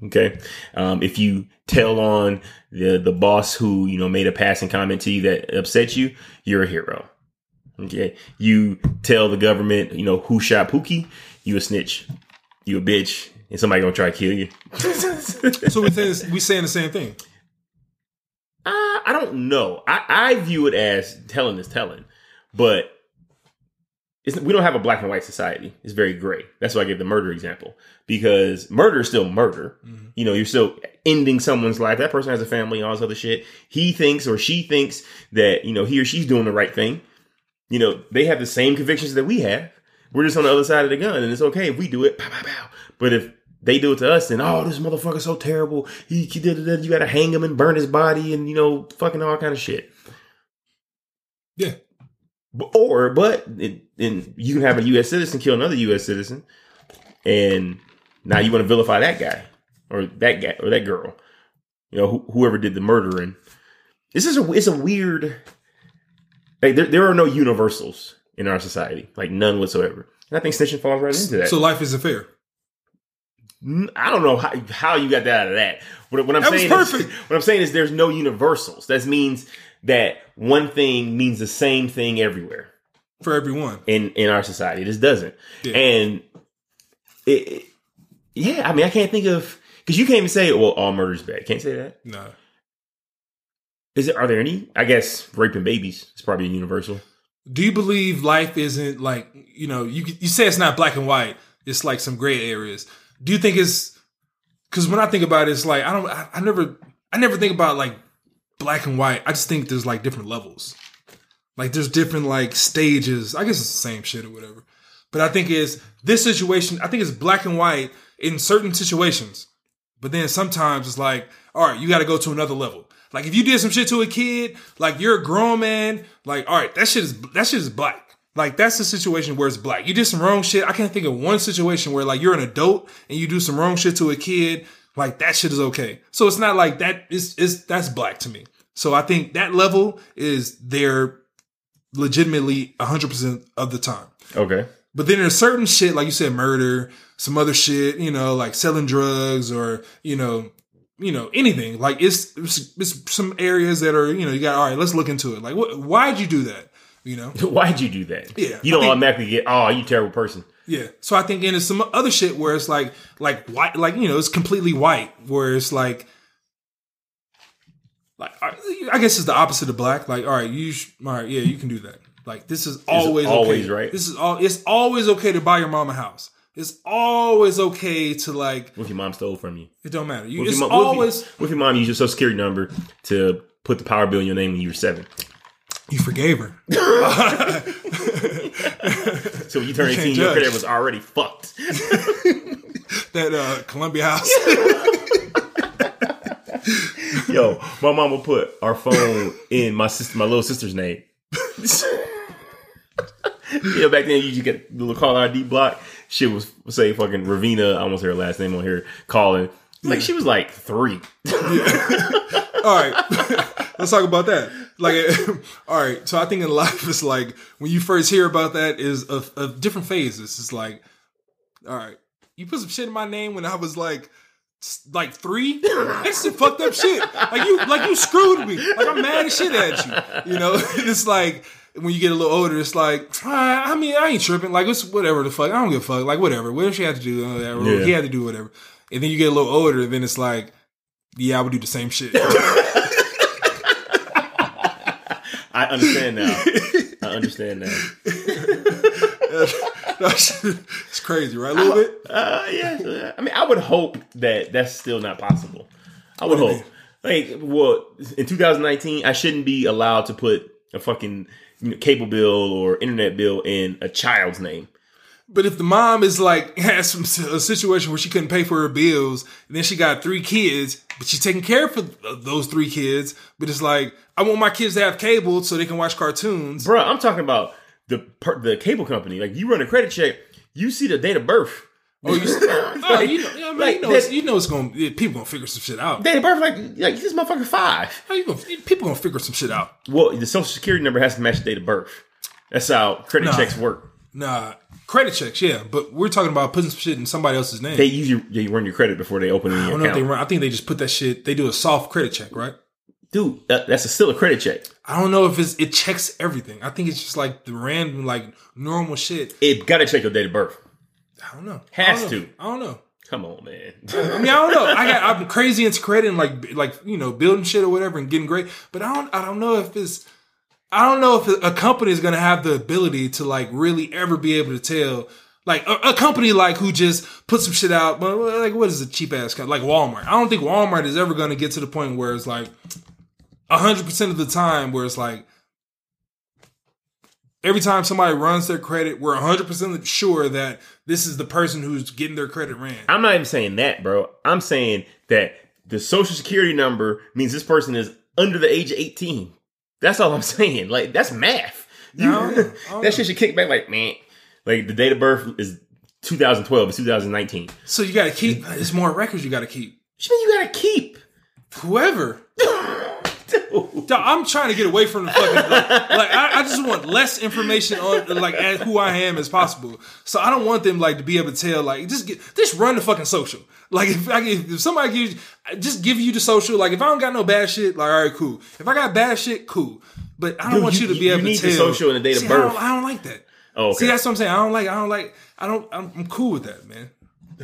Okay. Um, if you tell on the the boss who you know made a passing comment to you that upset you, you're a hero. Okay. You tell the government, you know, who shot Pookie, you a snitch, you a bitch, and somebody gonna try to kill you. So we saying we saying the same thing. Uh, I don't know. I, I view it as telling is telling, but it's, we don't have a black and white society. It's very gray. That's why I gave the murder example because murder is still murder. Mm-hmm. You know, you're still ending someone's life. That person has a family, all this other shit. He thinks or she thinks that you know he or she's doing the right thing. You know, they have the same convictions that we have. We're just on the other side of the gun, and it's okay if we do it. Pow, pow, pow. But if they do it to us, then oh, this motherfucker's so terrible. He, he did it. You got to hang him and burn his body, and you know, fucking all kind of shit. Yeah. Or, but it, and you can have a U.S. citizen kill another U.S. citizen, and now you want to vilify that guy or that guy or that girl, you know, wh- whoever did the murdering. This is a it's a weird. Like there, there are no universals in our society, like none whatsoever. And I think snitching falls right into that. So life isn't fair. N- I don't know how, how you got that out of that. What, what I'm That was saying is, what I'm saying is there's no universals. That means that one thing means the same thing everywhere For everyone. in in our society. This doesn't. Yeah. And it, it- yeah, I mean, I can't think of because you can't even say, well, all murder is bad. Can't say that. No. Is it? Are there any? I guess raping babies is probably a universal. Do you believe life isn't like you know you you say it's not black and white? It's like some gray areas. Do you think it's because when I think about it, it's like I don't I, I never I never think about like black and white. I just think there's like different levels. Like there's different like stages. I guess it's the same shit or whatever. But I think is this situation. I think it's black and white in certain situations. But then sometimes it's like, all right, you got to go to another level. Like if you did some shit to a kid, like you're a grown man, like all right, that shit is that shit is black. Like that's the situation where it's black. You did some wrong shit. I can't think of one situation where like you're an adult and you do some wrong shit to a kid, like that shit is okay. So it's not like that is is that's black to me. So I think that level is there legitimately 100% of the time. Okay. But then there's certain shit, like you said, murder, some other shit, you know, like selling drugs or, you know, you know, anything. Like it's, it's, it's some areas that are, you know, you got, all right, let's look into it. Like, what, why'd you do that? You know? Why'd you do that? Yeah, You don't think- automatically get, oh, you terrible person. Yeah. So I think, and it's some other shit where it's like, like white, like, you know, it's completely white, where it's like, like, I guess it's the opposite of black. Like, all right, you, sh- all right, yeah, you can do that. Like, this is always always okay. right. This is all. It's always okay to buy your mom a house. It's always okay to like. What if your mom stole from you? It don't matter. You. What It's your mom, what if you- always. what if your mom used your social security number to put the power bill in your name when you were seven? You forgave her. So when you turned can't 18, your judge. credit was already fucked. that uh Columbia House. Yo, my mom would put our phone in my sister, my little sister's name. you know, back then you just get the little call ID block. Shit was say fucking Ravina. I almost her last name on here calling. Like she was like three. all right, let's talk about that. Like, all right. So I think in life, it's like when you first hear about that is of, of different phases. It's like, all right, you put some shit in my name when I was like, like three. That's some fucked up shit. Like you, like you screwed me. Like I'm mad as shit at you. You know, it's like. When you get a little older, it's like, I mean, I ain't tripping. Like, it's whatever the fuck. I don't give a fuck. Like, whatever. Whatever she had to do, uh, whatever. Yeah. he had to do whatever. And then you get a little older, then it's like, yeah, I would do the same shit. I understand now. I understand now. it's crazy, right? A little bit. Uh, yeah. I mean, I would hope that that's still not possible. I would hope. Like, well, in 2019, I shouldn't be allowed to put a fucking you know, cable bill or internet bill in a child's name. But if the mom is like has some a situation where she couldn't pay for her bills, and then she got three kids, but she's taking care of uh, those three kids, but it's like I want my kids to have cable so they can watch cartoons. Bro, I'm talking about the per, the cable company. Like, you run a credit check, you see the date of birth. Oh, you, oh, you know, I mean, Like, you know, that- you know, it's gonna people gonna figure some shit out. Date of birth, like, like this motherfucker five. How you gonna, people gonna figure some shit out. Well, the social security number has to match the date of birth. That's how credit Nah. checks work. Nah, credit checks, yeah, but we're talking about putting some shit in somebody else's name. They usually they run your credit before they open it I your don't know if account. they run. I think they just put that shit. They do a soft credit check, right? Dude, that, that's a, still a credit check. I don't know if it's it checks everything. I think it's just like the random, like normal shit. It got to check your date of birth. I don't know. Has I don't know. to. I don't know. Come on, man. I mean, I don't know. I got I'm crazy into credit and like like you know building shit or whatever and getting great, but I don't I don't know if it's I don't know if a company is gonna have the ability to like really ever be able to tell. Like a, a company like who just put some shit out, but like what is a cheap ass company like Walmart? I don't think Walmart is ever going to get to the point where it's like hundred percent of the time where it's like every time somebody runs their credit, we're hundred percent sure that this is the person who's getting their credit ran. I'm not even saying that, bro. I'm saying that the social security number means this person is under the age of 18. That's all I'm saying. Like that's math. You, I don't know. I don't that shit should kick back like man. Like the date of birth is 2012. It's 2019. So you got to keep. It's more records you got to keep. What you mean you gotta keep? Whoever. Dude. Dog, I'm trying to get away from the fucking. Like, like, I, I just want less information on like as who I am as possible. So I don't want them like to be able to tell like just get just run the fucking social. Like if I if somebody gives just give you the social. Like if I don't got no bad shit, like all right, cool. If I got bad shit, cool. But I don't Dude, want you- you, to be you able need to the tell social and the date of See, I don't- birth. I don't, like that. Oh, okay. See, that's what I'm saying. I don't like. I don't like. I don't. I'm, I'm cool with that, man.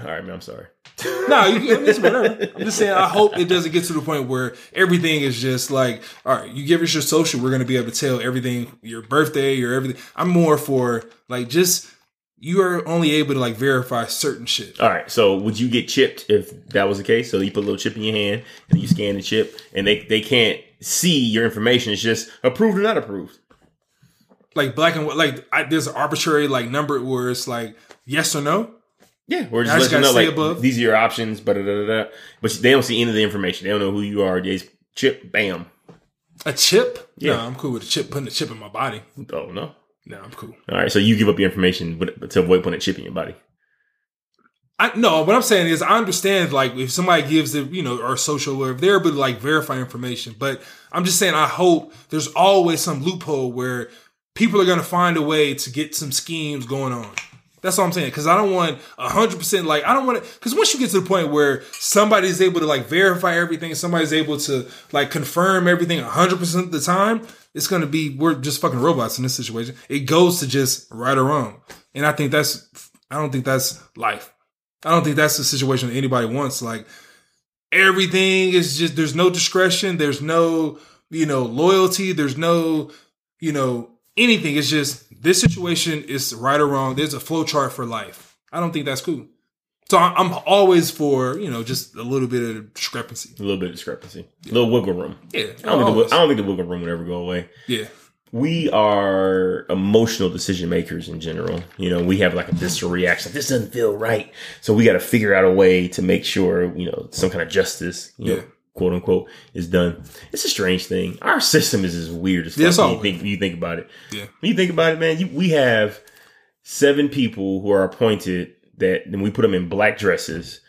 All right, man. I'm sorry. No, you, it's whatever. I'm just saying. I hope it doesn't get to the point where everything is just like, all right, you give us your social, we're gonna be able to tell everything, your birthday, your everything. I'm more for like just you are only able to like verify certain shit. All right. So would you get chipped if that was the case? So you put a little chip in your hand and you scan the chip, and they they can't see your information. It's just approved or not approved. Like black and white. Like I, there's an arbitrary like number where it's like yes or no. Yeah, or I just let you know like above. these are your options, but uh, da. but they don't see any of the information. They don't know who you are. They chip, bam. A chip? Yeah. No, I'm cool with a chip. Putting a chip in my body. Oh no. No, I'm cool. All right, so you give up your information to avoid putting a chip in your body. I no, what I'm saying is I understand like if somebody gives it, you know, or social or if they're able to like verify information, but I'm just saying I hope there's always some loophole where people are gonna find a way to get some schemes going on. That's all I'm saying. Cause I don't want hundred percent like I don't want to cause once you get to the point where somebody's able to like verify everything, somebody's able to like confirm everything hundred percent of the time, it's gonna be we're just fucking robots in this situation. It goes to just right or wrong. And I think that's I don't think that's life. I don't think that's the situation that anybody wants. Like everything is just there's no discretion, there's no, you know, loyalty, there's no, you know, anything. It's just this situation is right or wrong. There's a flow chart for life. I don't think that's cool. So I'm always for, you know, just a little bit of discrepancy. A little bit of discrepancy, a little wiggle room. Yeah. I don't, think the, I don't think the wiggle room would ever go away. yeah. We are emotional decision makers in general. You know, we have like a visceral reaction. This doesn't feel right, so we got to figure out a way to make sure you know some kind of justice, you know, Yeah. Quote unquote, is done. It's a strange thing. Our system is as weird as fuck. you think you think about it. Yeah. When you think about it, man, you, we have seven people who are appointed that then we put them in black dresses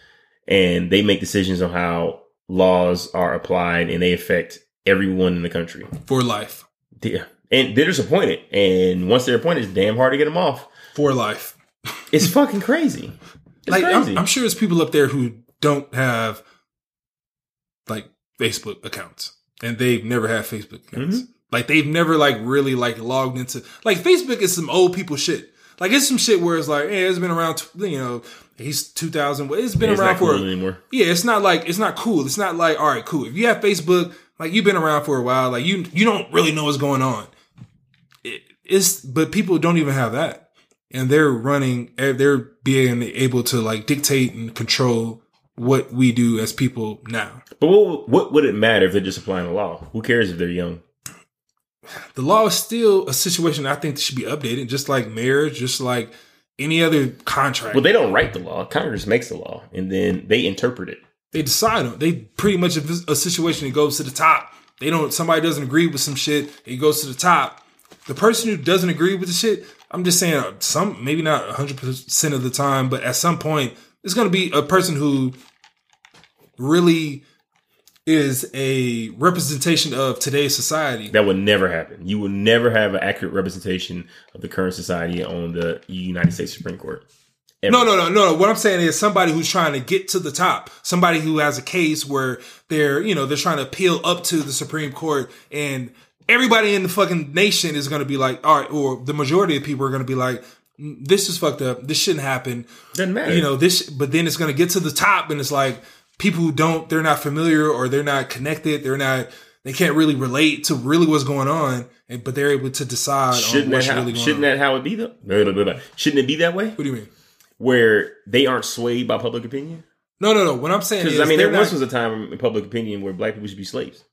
and they make decisions on how laws are applied and they affect everyone in the country. For life. Yeah. And they're just appointed. And once they're appointed, it's damn hard to get them off. For life. It's fucking crazy. It's like crazy. I'm, I'm sure there's people up there who don't have like Facebook accounts and they've never had Facebook accounts. Mm-hmm. Like they've never like really like logged into like Facebook is some old people shit. Like it's some shit where it's like, hey, it's been around, you know, he's 2000. It's been it's around for cool anymore. yeah. It's not like it's not cool. It's not like all right, cool. If you have Facebook, like you've been around for a while, like you you don't really know what's going on. It, it's but people don't even have that, and they're running. eh, They're being able to like dictate and control what we do as people now. But what, what would it matter if they're just applying the law? Who cares if they're young? The law is still a situation I think that should be updated, just like marriage, just like any other contract. Well, they don't write the law. Congress makes the law and then they interpret it. they decide on. They pretty much if a situation that goes to the top. They don't. Somebody doesn't agree with some shit. It goes to the top. The person who doesn't agree with the shit, I'm just saying, some maybe not 100 percent of the time, but at some point, it's going to be a person who really is a representation of today's society. That would never happen. You will never have an accurate representation of the current society on the United States Supreme Court. Ever. No, no, no, no. What I'm saying is somebody who's trying to get to the top, somebody who has a case where they're, you know, they're trying to appeal up to the Supreme Court and everybody in the fucking nation is going to be like, all right, or the majority of people are going to be like, "Mm, this is fucked up. This shouldn't happen. Doesn't matter. You know, this, but then it's going to get to the top and it's like people who don't, they're not familiar or they're not connected. They're not, they can't really relate to really what's going on, and, but they're able to decide shouldn't on that what's how, really going shouldn't on. that how it be though? Shouldn't it be that way what do you mean? where they aren't swayed by public opinion? No, no, no. What I'm saying is, Because I mean, there once was a time in public opinion where black people should be slaves.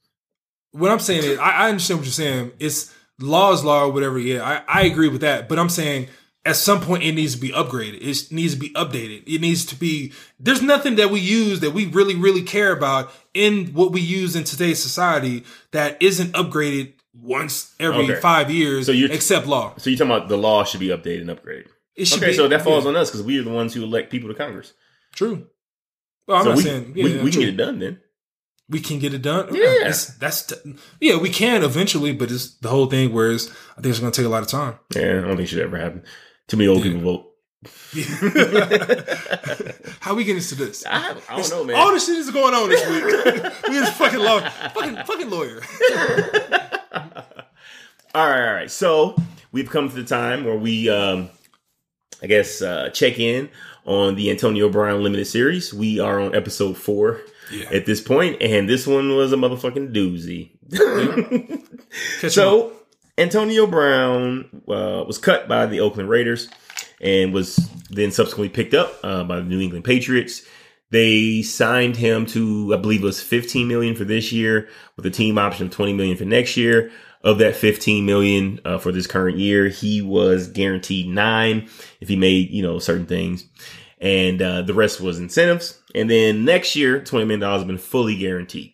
what I'm saying is, I, I understand what you're saying. It's law is law or whatever. Yeah, I, I agree with that. But I'm saying at some point it needs to be upgraded. It needs to be updated. It needs to be. There's nothing that we use that we really, really care about in what we use in today's society that isn't upgraded once every Okay. five years, So you're- except law. So you're talking about the law should be updated and upgraded. It should Okay, be, so that falls yeah, on us because we are the ones who elect people to Congress. true. Well, I'm so not we, saying yeah, we, we can get it done then. we can get it done. Yeah. Uh, that's, that's t- yeah, we can eventually, but it's the whole thing. Whereas I think it's going to take a lot of time. Yeah, I don't think it should ever happen. Too many old people vote. How we get into this? I, I don't know, man. All this shit is going on this week. we just fucking law, fucking fucking lawyer. All right, all right. So we've come to the time where we, um, I guess, uh, check in on the Antonio Brown limited series. We are on episode four Yeah. at this point, and this one was a motherfucking doozy. Catch 'em up. So Antonio Brown uh, was cut by the Oakland Raiders and was then subsequently picked up uh, by the New England Patriots. They signed him to, I believe, it was 15 million for this year, with a team option of 20 million for next year. Of that 15 million uh, for this current year, he was guaranteed nine if he made you know certain things, and uh, the rest was incentives. And then next year, 20 million dollars has been fully guaranteed.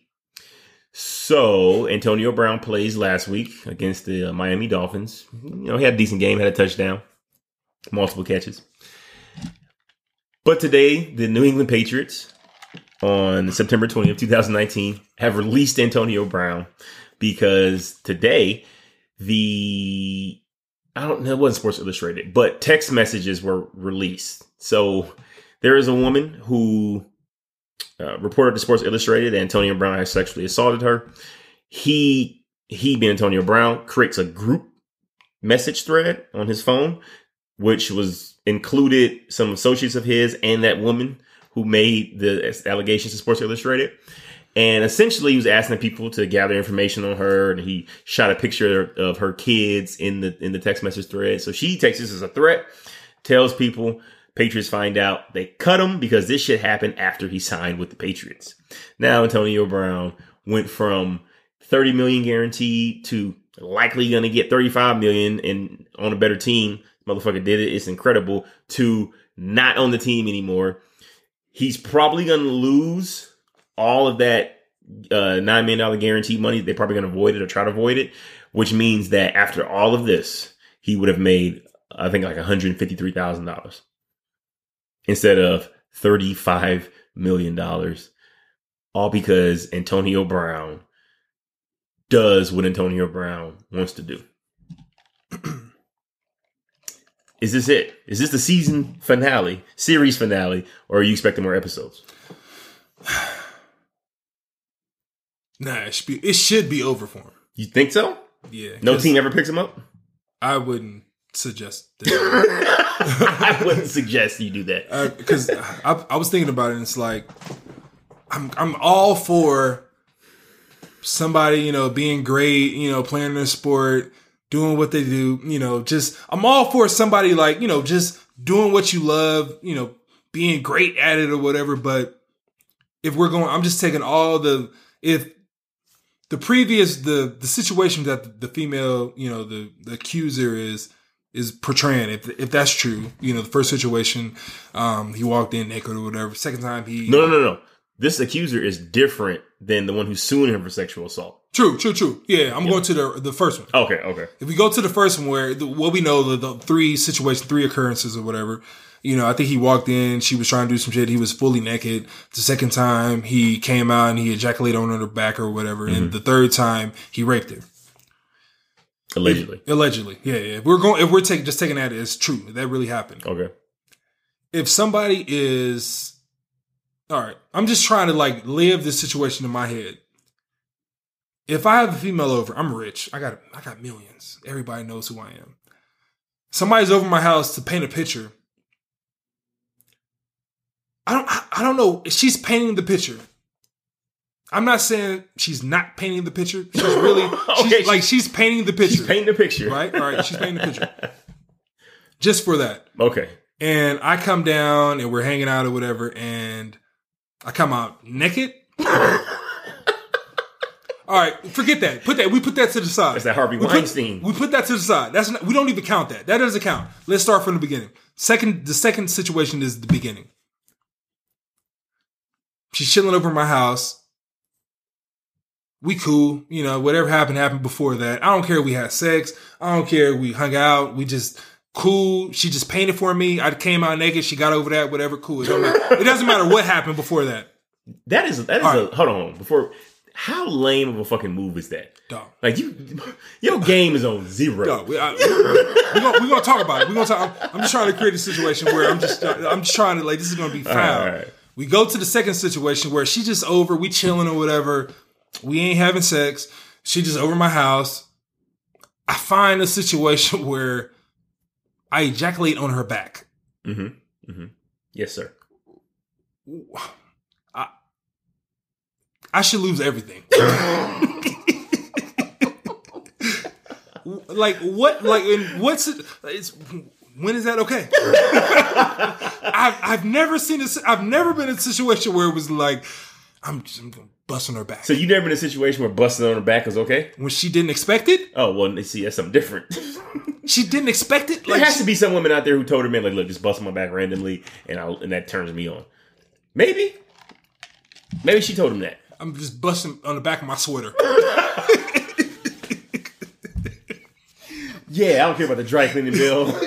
So Antonio Brown plays last week against the uh, Miami Dolphins. You know, he had a decent game, had a touchdown, multiple catches. But today, the New England Patriots on September 20th, 2019, have released Antonio Brown because today the I don't know, it wasn't Sports Illustrated, but text messages were released. So there is a woman who uh, reported to Sports Illustrated Antonio Brown has sexually assaulted her. He he being Antonio Brown creates a group message thread on his phone, which was included some associates of his and that woman who made the allegations to Sports Illustrated. And essentially, he was asking people to gather information on her, and he shot a picture of her kids in the in the text message thread. So she takes this as a threat, tells people. Patriots find out they cut him because this shit happened after he signed with the Patriots. Now Antonio Brown went from 30 million guaranteed to likely going to get 35 million and on a better team. Motherfucker did it. It's incredible to not on the team anymore. He's probably going to lose all of that uh, $9 million guaranteed money. They're probably going to avoid it or try to avoid it, which means that after all of this, he would have made, I think, like $153,000 instead of $35 million. All because Antonio Brown does what Antonio Brown wants to do. Is this it? Is this the season finale, series finale, or are you expecting more episodes? Nah, it should be it should be over for him. You think so? Yeah. No team ever picks him up? I wouldn't suggest that. I wouldn't suggest you do that. Uh, because I, I was thinking about it and it's like I'm I'm all for somebody you know being great you know playing their sport doing what they do you know just I'm all for somebody like you know just doing what you love you know being great at it or whatever but if we're going I'm just taking all the if the previous the the situation that the female you know the the accuser is is portraying if if that's true you know the first situation um he walked in naked or whatever second time he No, no, no, no. This accuser is different than the one who's suing him for sexual assault. true true true yeah i'm going to the the first one Okay, okay. if we go to the first one where the, what we know the, the three situations three occurrences or whatever You know, I think he walked in, she was trying to do some shit. He was fully naked. The second time he came out and he ejaculated on her back or whatever. And the third time he raped her. Allegedly. Allegedly. Yeah, yeah. If we're going, if we're taking, just taking that as true, that really happened. Okay. If somebody is, all right, I'm just trying to like live this situation in my head. If I have a female over, I'm rich. I got, I got millions. Everybody knows who I am. Somebody's over my house to paint a picture. I don't, I, I don't know. She's painting the picture. I'm not saying she's not painting the picture. She's really, she's, like she's painting the picture, She's painting the picture. right? All right, she's painting the picture. Just for that. Okay. And I come down and we're hanging out or whatever, and I come out naked. All right, forget that. Put that. We put that to the side. That's that Harvey we Weinstein. Put, we put that to the side. That's not, we don't even count that. That doesn't count. Let's start from the beginning. Second, the second situation is the beginning. She's chilling over my house. We cool, you know. Whatever happened happened before that. I don't care. if We had sex. I don't care. if We hung out. We just cool. She just painted for me. I came out naked. She got over that. Whatever. Cool. It, it doesn't matter what happened before that. That is that is All a right. hold on before. How lame of a fucking move is that? Dog. Like you, your game is on zero. Dog, we, we're, gonna, we're gonna talk about it. We're gonna talk. I'm, I'm just trying to create a situation where I'm just I'm just trying to like this is gonna be foul. right. We go to the second situation where she just over, we chilling or whatever. We ain't having sex. She just over my house. I find a situation where I ejaculate on her back. Mm-hmm. Mm-hmm. Yes, sir. I, I should lose everything. like what? Like in what's it? It's, when is that okay? I've I've never seen this. I've never been in a situation where it was like I'm just I'm gonna bust on her back So you never been in a situation where busting on her back is okay? when she didn't expect it. Oh well, see that's something different. She didn't expect it. there has to be some women out there who told her man like, look, just bust my back randomly, and I and that turns me on. Maybe, maybe she told him that. I'm just busting on the back of my sweater. Yeah, I don't care about the dry cleaning bill.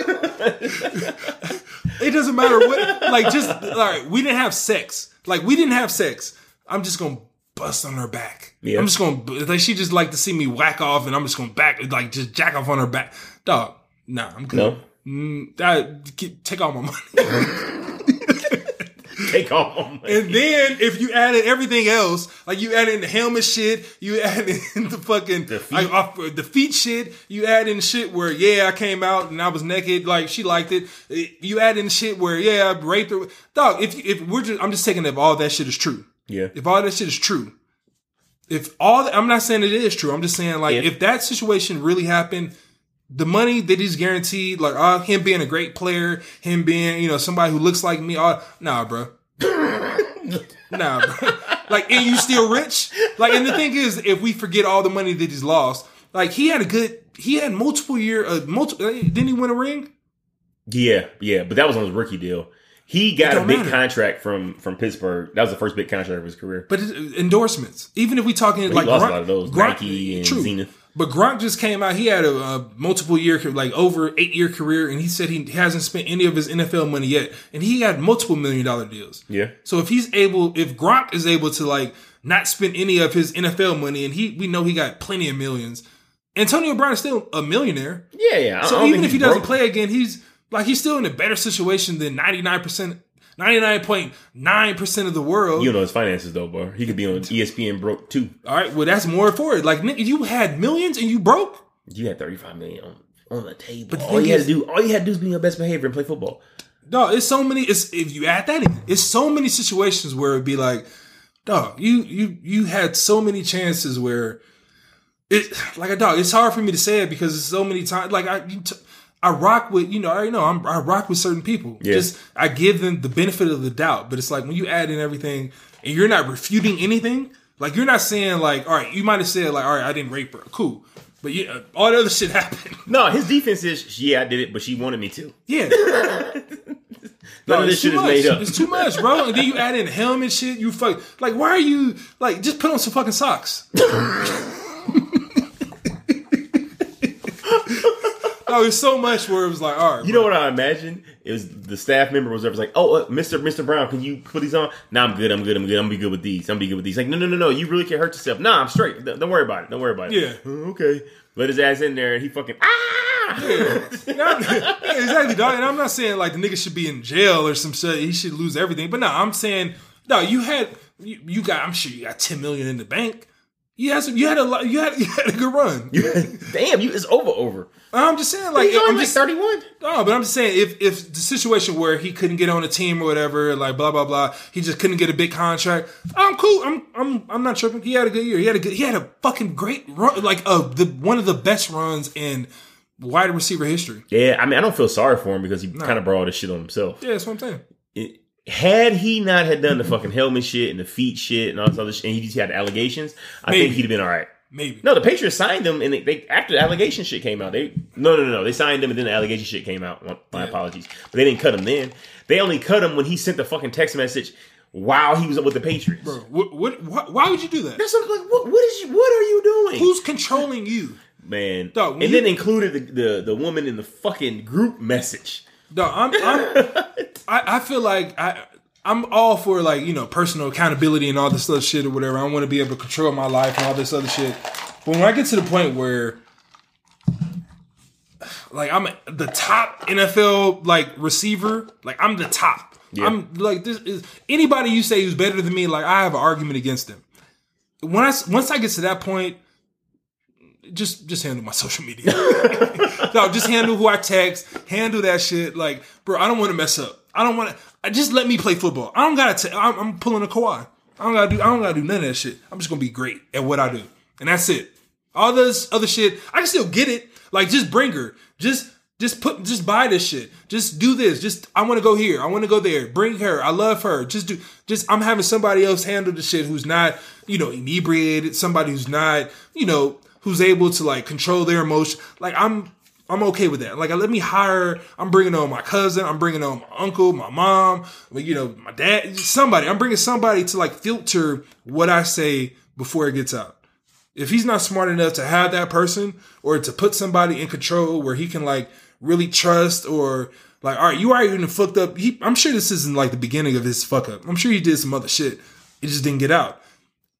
It doesn't matter what. Like, just all right. We didn't have sex. Like, we didn't have sex. I'm just gonna bust on her back. Yeah. I'm just gonna like. She just like to see me whack off, and I'm just gonna back like just jack off on her back. Dog, nah, I'm good. no, Mm, I, get- take all my money. take all my money. and then if you added everything else, like you add in the helmet shit, you add in the fucking The feet. like, off, the feet shit, you add in shit where yeah I came out and I was naked, like she liked it. You add in shit where yeah I raped her. Dog, if if we're just I'm just taking if all that shit is true. Yeah, If all that shit is true, if all I'm not saying it is true. I'm just saying like If- if that situation really happened. The money that he's guaranteed, like uh, him being a great player, him being you know somebody who looks like me, uh, nah, bro, nah, bro. like and you still rich, like and the thing is, if we forget all the money that he's lost, like he had a good, he had multiple year, uh, multiple, didn't he win a ring? yeah, yeah. But that was on his rookie deal. He got a big matter. contract from from Pittsburgh. That was the first big contract of his career. But uh, endorsements, even if we talking He like lost Gronk- a lot of those. Gronk- Nike and true. Zenith. But Gronk just came out. He had a, a multiple year, like over eight year career, and he said he hasn't spent any of his NFL money yet, and he had multiple million dollar deals. Yeah, So if he's able, if Gronk is able to like not spend any of his NFL money, and he we know he got plenty of millions. Antonio Brown is still a millionaire. yeah, yeah. I So even if he doesn't play again, he's like he's still in a better situation than ninety nine percent, ninety nine point nine percent of the world. you know his finances though, bro. He could be on ESPN broke too. All right, well that's more for it. Like nigga, you had millions and you broke. You had thirty five million on, on the table. But the all you had is- to do, all you had to do is be in your best behavior and play football. Dog, it's so many. It's if you add that in, it's so many situations where it'd be like, dog, you you you had so many chances where it like a dog. It's hard for me to say it because it's so many times. Like I, you t- I rock with you know I know I'm, I rock with certain people. Yeah. Just I give them the benefit of the doubt, but it's like when you add in everything and you're not refuting anything. Like you're not saying like, all right, you might have said like, all right, I didn't rape her, cool, but yeah, uh, all the other shit happened. No, his defense is yeah, I did it, but she wanted me to. Yeah. None of it's this shit is much. made up. It's too much, bro. And then you add in helmet shit. You fuck like why are you like just put on some fucking socks? Dog, Oh, it's so much where it was like, all right, You know what I imagine? It was the staff member was there was like, "Oh, uh, Mister Mister Brown, can you put these on?" Nah, I'm good. I'm good. I'm good. I'm gonna be good with these. I'm gonna be good with these. Like, no, no, no, no. You really can't hurt yourself. Nah, I'm straight. Don't worry about it. Don't worry about it. Yeah. "Uh, okay. Let his ass in there, and he fucking ah. Yeah, yeah, exactly, dog. And I'm not saying like the nigga should be in jail or some shit. He should lose everything. But no, I'm saying no. You had you, you got. I'm sure you got 10 million in the bank. You had some. You had a lot. You had you had a good run. Damn, you it's over over. I'm just saying, like He's only I'm like just 31. no, but I'm just saying if if the situation where he couldn't get on a team or whatever, like blah blah blah, he just couldn't get a big contract. I'm cool. I'm I'm I'm not tripping. He had a good year. He had a good. He had a fucking great run. Like uh, the one of the best runs in wide receiver history. Yeah, I mean, I don't feel sorry for him because he kind of brought all this shit on himself. Yeah, that's what I'm saying. Had he not had done the fucking helmet shit and the feet shit and all this other shit, and he just had allegations, I Maybe. think he'd have been all right. Maybe. No, the Patriots signed him, and they, they after the allegation shit came out, they no no no no they signed him, and then the allegation shit came out. My, Yeah. apologies, but they didn't cut him then. They only cut him when he sent the fucking text message while he was up with the Patriots. Bro, what, what, why, why would you do that? That's what, like what what is you, what are you doing, Who's controlling you? man? Dog, and you- then included the, the the woman in the fucking group message. No, I'm, I'm I, I feel like I I'm all for like, you know, personal accountability and all this other shit or whatever. I want to be able to control my life and all this other shit. But when I get to the point where like I'm the top NFL like receiver, like I'm the top. Yeah. I'm like this is anybody you say who's better than me, like I have an argument against them. When I once I get to that point, just just handle my social media. no, just handle who I text, handle that shit. Like, bro, I don't want to mess up. I don't want to. Just let me play football. I don't gotta. T- I'm, I'm pulling a Kawhi. I don't gotta do. I don't gotta do none of that shit. I'm just gonna be great at what I do, and that's it. All this other shit, I can still get it. Like, just bring her. Just. Just put, just buy this shit. Just do this. Just, I want to go here. I want to go there. Bring her. I love her. Just do, just, I'm having somebody else handle the shit who's not, you know, inebriated. Somebody who's not, you know, who's able to like control their emotion. Like I'm I'm okay with that. Like let me hire. I'm bringing on my cousin. I'm bringing on my uncle, my mom, you know, my dad. Somebody. I'm bringing somebody to like filter what I say before it gets out. If he's not smart enough to have that person or to put somebody in control where he can like really trust or like, all right, you already even fucked up. He, I'm sure this isn't like the beginning of his fuck up. I'm sure he did some other shit. It just didn't get out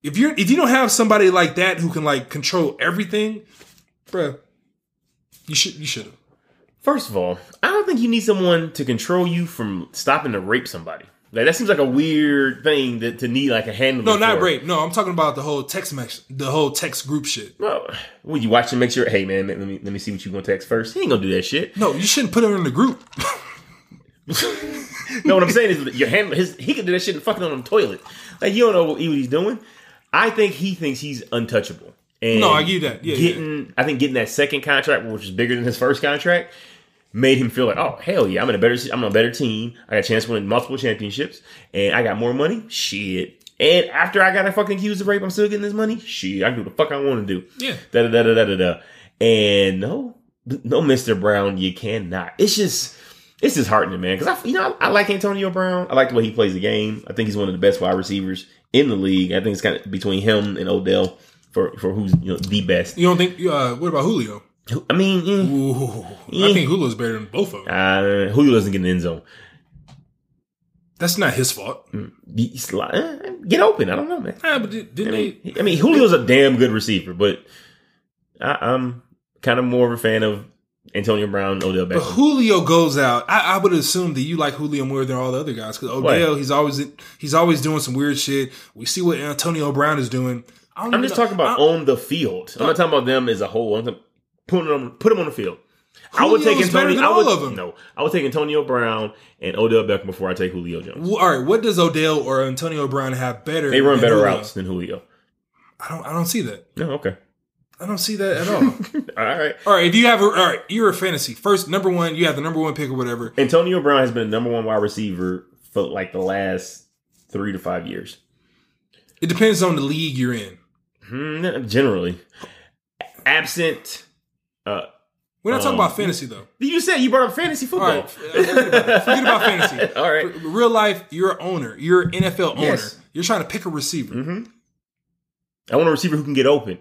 if you're if you don't have somebody like that who can like control everything, bruh, you should you should have. First of all, I don't think you need someone to control you from stopping to rape somebody. Like that seems like a weird thing that to need like a handler. No, not for. rape. No, I'm talking about the whole text mesh, the whole text group shit. Well, when you watch and make sure, hey man, let me let me see what you gonna text first. He ain't gonna do that shit. No, you shouldn't put her in the group. no, what I'm saying is your handler, his he can do that shit and fucking on the toilet. Like you don't know what he's doing. I think he thinks he's untouchable. And No, I you that. Yeah, getting, I think getting that second contract, which is bigger than his first contract, made him feel like, oh hell yeah, I'm in a better, I'm on a better team. I got a chance to win multiple championships, and I got more money. Shit. And after I got fucking accused of rape, I'm still getting this money. Shit, I can do the fuck I want to do. Yeah. Da da da da da da. And no, no, Mister Brown, you cannot. It's just. It's disheartening, man. Because I, you know, I, I like Antonio Brown. I like the way he plays the game. I think he's one of the best wide receivers in the league. I think it's kind of between him and Odell for for who's you know the best. You don't think? Uh, what about Julio? I mean, Ooh, I think Julio's better than both of them. uh, Julio doesn't get in the end zone. That's not his fault. He's eh, get open. I don't know, man. Ah, but did, didn't I they? mean, I mean, Julio's a damn good receiver, but I, I'm kind of more of a fan of Antonio Brown, Odell Beckham. But Julio goes out. I, I would assume that you like Julio more than all the other guys because Odell, he's always he's always doing some weird shit. We see what Antonio Brown is doing. I'm know- just talking about on the field. I'm not talking about them as a whole. I'm putting them put them on the field. I would take Antonio. than I would, all of them. No, I would take Antonio Brown and Odell Beckham before I take Julio Jones. Well, all right, what does Odell or Antonio Brown have better? They run better Julio? routes than Julio. I don't. I don't see that. No, okay, I don't see that at all. all right. all right, if you have a, all right, you're a fantasy first number one. You have the number one pick or whatever. Antonio Brown has been the number one wide receiver for like the last three to five years. It depends on the league you're in. Hmm, generally, absent. Uh, We're not talking Um, about fantasy though. you said you brought up fantasy All football. right, forget about. Forget about fantasy. All right. For real life, you're an owner. You're an NFL owner. Yes. You're trying to pick a receiver. Mm-hmm. I want a receiver who can get open.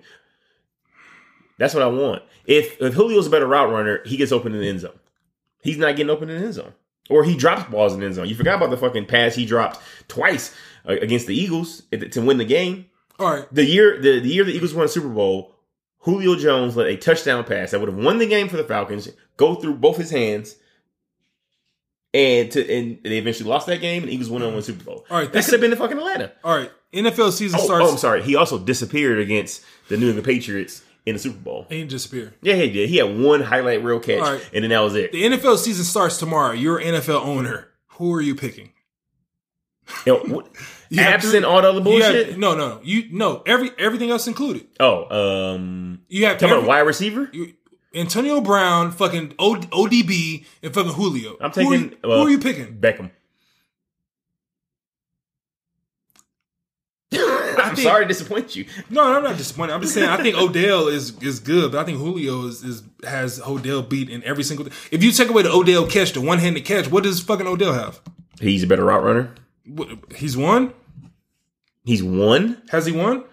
That's what I want. If if Julio's a better route runner, he gets open in the end zone. He's not getting open in the end zone, or he drops balls in the end zone. You forgot about the fucking pass he dropped twice uh, against the Eagles to win the game. All right. The year the, the year the Eagles won a Super Bowl, Julio Jones let a touchdown pass that would have won the game for the Falcons go through both his hands. And to and they eventually lost that game, and the Eagles went on win Super Bowl. All right, that could have been the fucking Atlanta. All right. NFL season Oh, starts. oh, I'm sorry. He also disappeared against the New England Patriots in the Super Bowl. And he disappeared. Yeah, he did. He had one highlight reel catch, right. and then that was it. The NFL season starts tomorrow. You're an NFL owner. Who are you picking? Yo, what- You absent three- all the other You have- bullshit. no, no, you no. Every everything else included. oh, um, You have talking every- about wide receiver. you- Antonio Brown, fucking o, ODB, and fucking Julio. I'm Who are taking. you- well, who are you picking? Beckham. I'm think- sorry to disappoint you. No, I'm not disappointed. I'm just saying I think Odell is is good, but I think Julio is, is has Odell beat in every single. Thing. If you take away the Odell catch, the one handed catch, what does fucking Odell have? He's a better route runner. What, he's won. He's won. Has he won?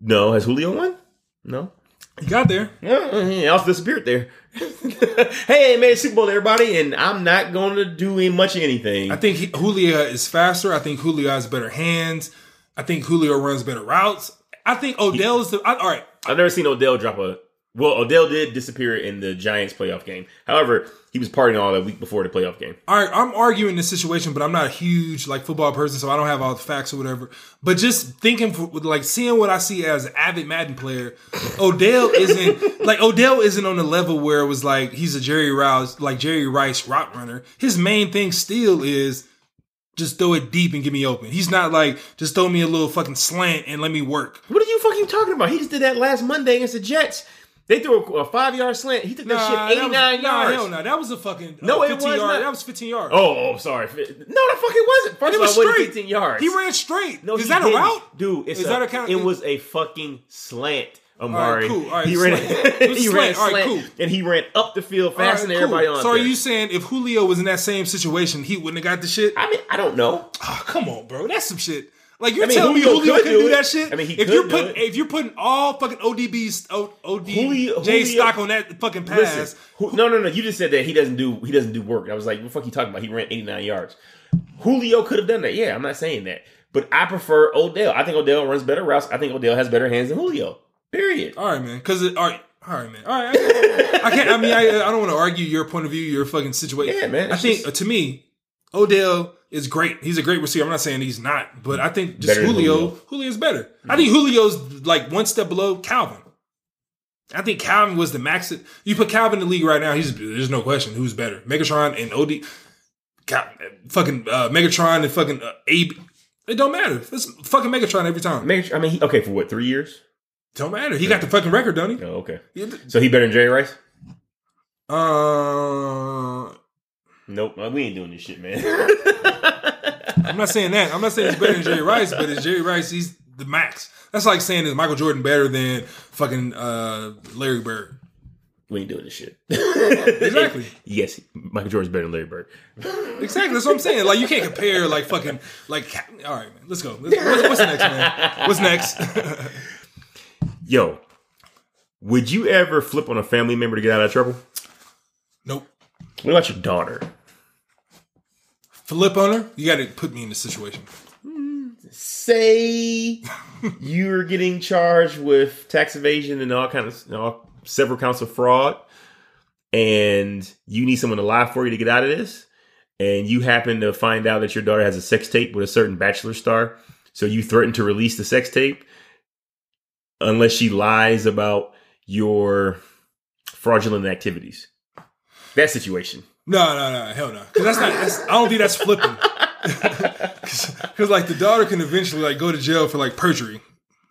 No, has Julio won? No. He got there. Yeah, he also disappeared there. hey, made a Super Bowl, everybody, and I'm not going to do much anything. I think he, Julio is faster. I think Julio has better hands. I think Julio runs better routes. I think Odell is the. I, all right, I've never seen Odell drop a. Well, Odell did disappear in the Giants playoff game. However, he was partying all that week before the playoff game. all right. I'm arguing the situation, but I'm not a huge like football person, so I don't have all the facts or whatever. But just thinking, for, with like seeing what I see as an avid Madden player, Odell isn't like Odell isn't on the level where it was like he's a Jerry Rice, like Jerry Rice route runner. His main thing still is just throw it deep and get me open. He's not like just throw me a little fucking slant and let me work. What are you fucking talking about? He just did that last Monday against the Jets. They threw a, a five yard slant. He took that shit that 89 was, nah, yards. hell no. That was a fucking uh, No, it was yard. not. That was 15 yards. Oh, oh, sorry. No, that fucking wasn't. First it was all, straight. 15 yards. He ran straight. No, is that a didn't. route, dude? It's Is a, that a kind- It was a fucking slant. Right, Amari, cool. All right, he ran, slant. It he ran slant. All right, cool. and he ran up the field All right, faster than cool. everybody on. So are there. you saying if Julio was in that same situation, he wouldn't have got the shit? I mean, I don't know. Oh, come on, bro. That's some shit. Like you're I mean, telling me Julio Julio could can do do that shit. I mean, he if could you're do putting it. if you're putting all fucking ODB's O- OD Julio- J Julio- stock on that fucking pass, Listen, who, no, no, no. You just said that he doesn't do he doesn't do work. I was like, what the fuck you talking about? He ran 89 yards. Julio could have done that. Yeah, I'm not saying that, but I prefer Odell. I think Odell runs better routes. I think Odell has better hands than Julio. Period. all right, man. Because all right. All right, man. All right, I, I can't. I mean, I, I don't want to argue your point of view, your fucking situation. Yeah, man, I think just- uh, to me, Odell is great. He's a great receiver. I'm not saying he's not, but I think just Julio, Julio. Julio's better. I think Julio's like one step below Calvin. I think Calvin was the max. You put Calvin in the league right now. He's there's no question who's better, Megatron and OD. Cal, fucking uh, Megatron and fucking uh, Abe. It don't matter. It's fucking Megatron every time. Sure, I mean, he, okay, for what three years? Don't matter. He got the fucking record, don't he? Oh, okay. Yeah, So he better than Jerry Rice? Uh, Nope, we ain't doing this shit, man. I'm not saying that. I'm not saying he's better than Jerry Rice, but it's Jerry Rice, he's the max. That's like saying is Michael Jordan better than fucking uh, Larry Bird. we ain't doing this shit. Exactly. yes, Michael Jordan's better than Larry Bird. Exactly. That's what I'm saying. Like you can't compare like fucking like. All right, man. Let's go. Let's, what's, what's next, man? What's next? Yo, would you ever flip on a family member to get out of trouble? nope. What about your daughter? Flip on her. You got to put me in this situation. Say you're getting charged with tax evasion and all kinds of all, several counts of fraud, and you need someone to lie for you to get out of this, and you happen to find out that your daughter has a sex tape with a certain bachelor star, so you threaten to release the sex tape unless she lies about your fraudulent activities. That situation. No, no, no, hell no. Because that's not. That's, I don't think that's flipping. Because like the daughter can eventually like go to jail for like perjury.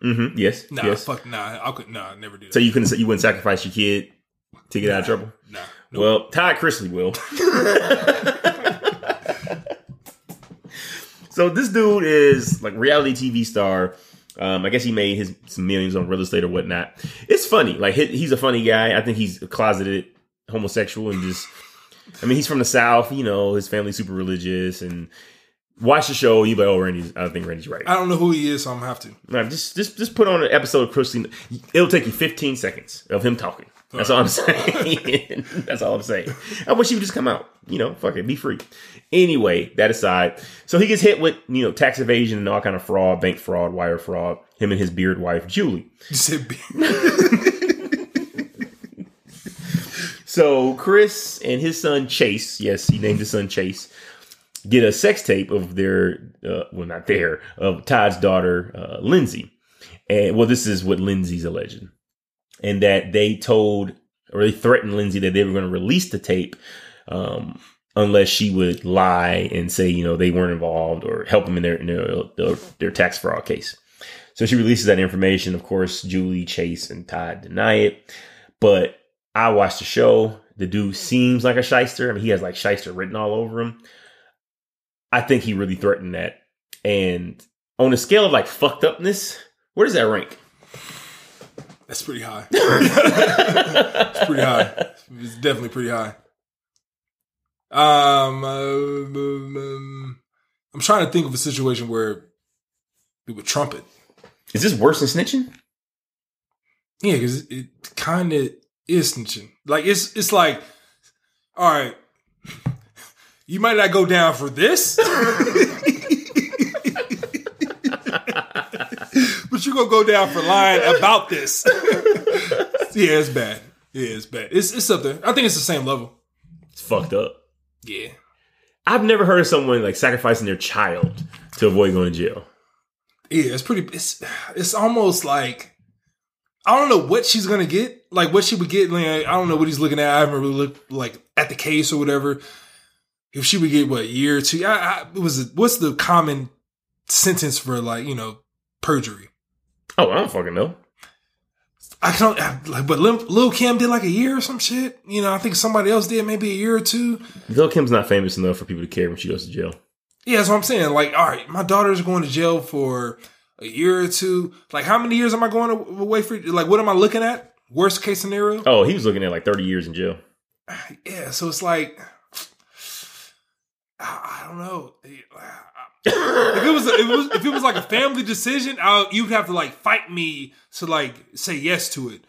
Mm-hmm. Yes. Nah, yes. fuck, nah. I could, nah, never do that. So you couldn't you wouldn't sacrifice your kid to get out of trouble? nah, nope. Well, Todd Chrisley will. so this dude is like reality TV star. Um, I guess he made his some millions on real estate or whatnot. It's funny. Like he, he's a funny guy. I think he's a closeted homosexual and just. I mean, he's from the South. You know, his family's super religious and watch the show. You be like, oh, Randy's. I think Randy's right. I don't know who he is, so I'm gonna have to. Nah, just just just put on an episode of Chrisley. It'll take you 15 seconds of him talking. That's all I'm saying. That's all I'm saying. I wish he would just come out. You know, fuck it, be free. Anyway, that aside, so he gets hit with you know tax evasion and all kind of fraud, bank fraud, wire fraud. Him and his beard wife Julie. You said B. So Chris and his son Chase, yes, he named his son Chase, get a sex tape of their, uh, well, not their, of Todd's daughter uh, Lindsay, and well, this is what Lindsay's alleging, and that they told or they threatened Lindsay that they were going to release the tape. Um, unless she would lie and say, you know, they weren't involved or help them in their, in their, their, their tax fraud case. So she releases that information. Of course, Julie, Chase, and Todd deny it. But I watched the show. The dude seems like a shyster. I mean, he has like shyster written all over him. I think he really threatened that. And on a scale of like fucked upness, where does that rank? That's pretty high. it's pretty high. It's definitely pretty high. Um, um, I'm trying to think of a situation where we would trumpet. Is this worse than snitching? Yeah, because it kind of is snitching. Like it's it's like, all right, you might not go down for this, but you're gonna go down for lying about this. yeah, it's bad. Yeah, it's bad. It's it's up there. I think it's the same level. It's fucked up. Yeah. I've never heard of someone like sacrificing their child to avoid going to jail. Yeah, it's pretty. It's it's almost like I don't know what she's gonna get. Like what she would get. Like, I don't know what he's looking at. I haven't really looked like at the case or whatever. If she would get what a year or two, I, I it was what's the common sentence for like you know perjury? Oh, I don't fucking know. I don't like, but Lil, Lil Kim did like a year or some shit. You know, I think somebody else did maybe a year or two. Lil Kim's not famous enough for people to care when she goes to jail. Yeah, that's what I'm saying. Like, all right, my daughter's going to jail for a year or two. Like, how many years am I going away for? Like, what am I looking at? Worst case scenario? Oh, he was looking at like 30 years in jail. Yeah, so it's like, I, I don't know. Uh, If it was, if it was, if it was like a family decision, I, you'd have to like fight me to like say yes to it.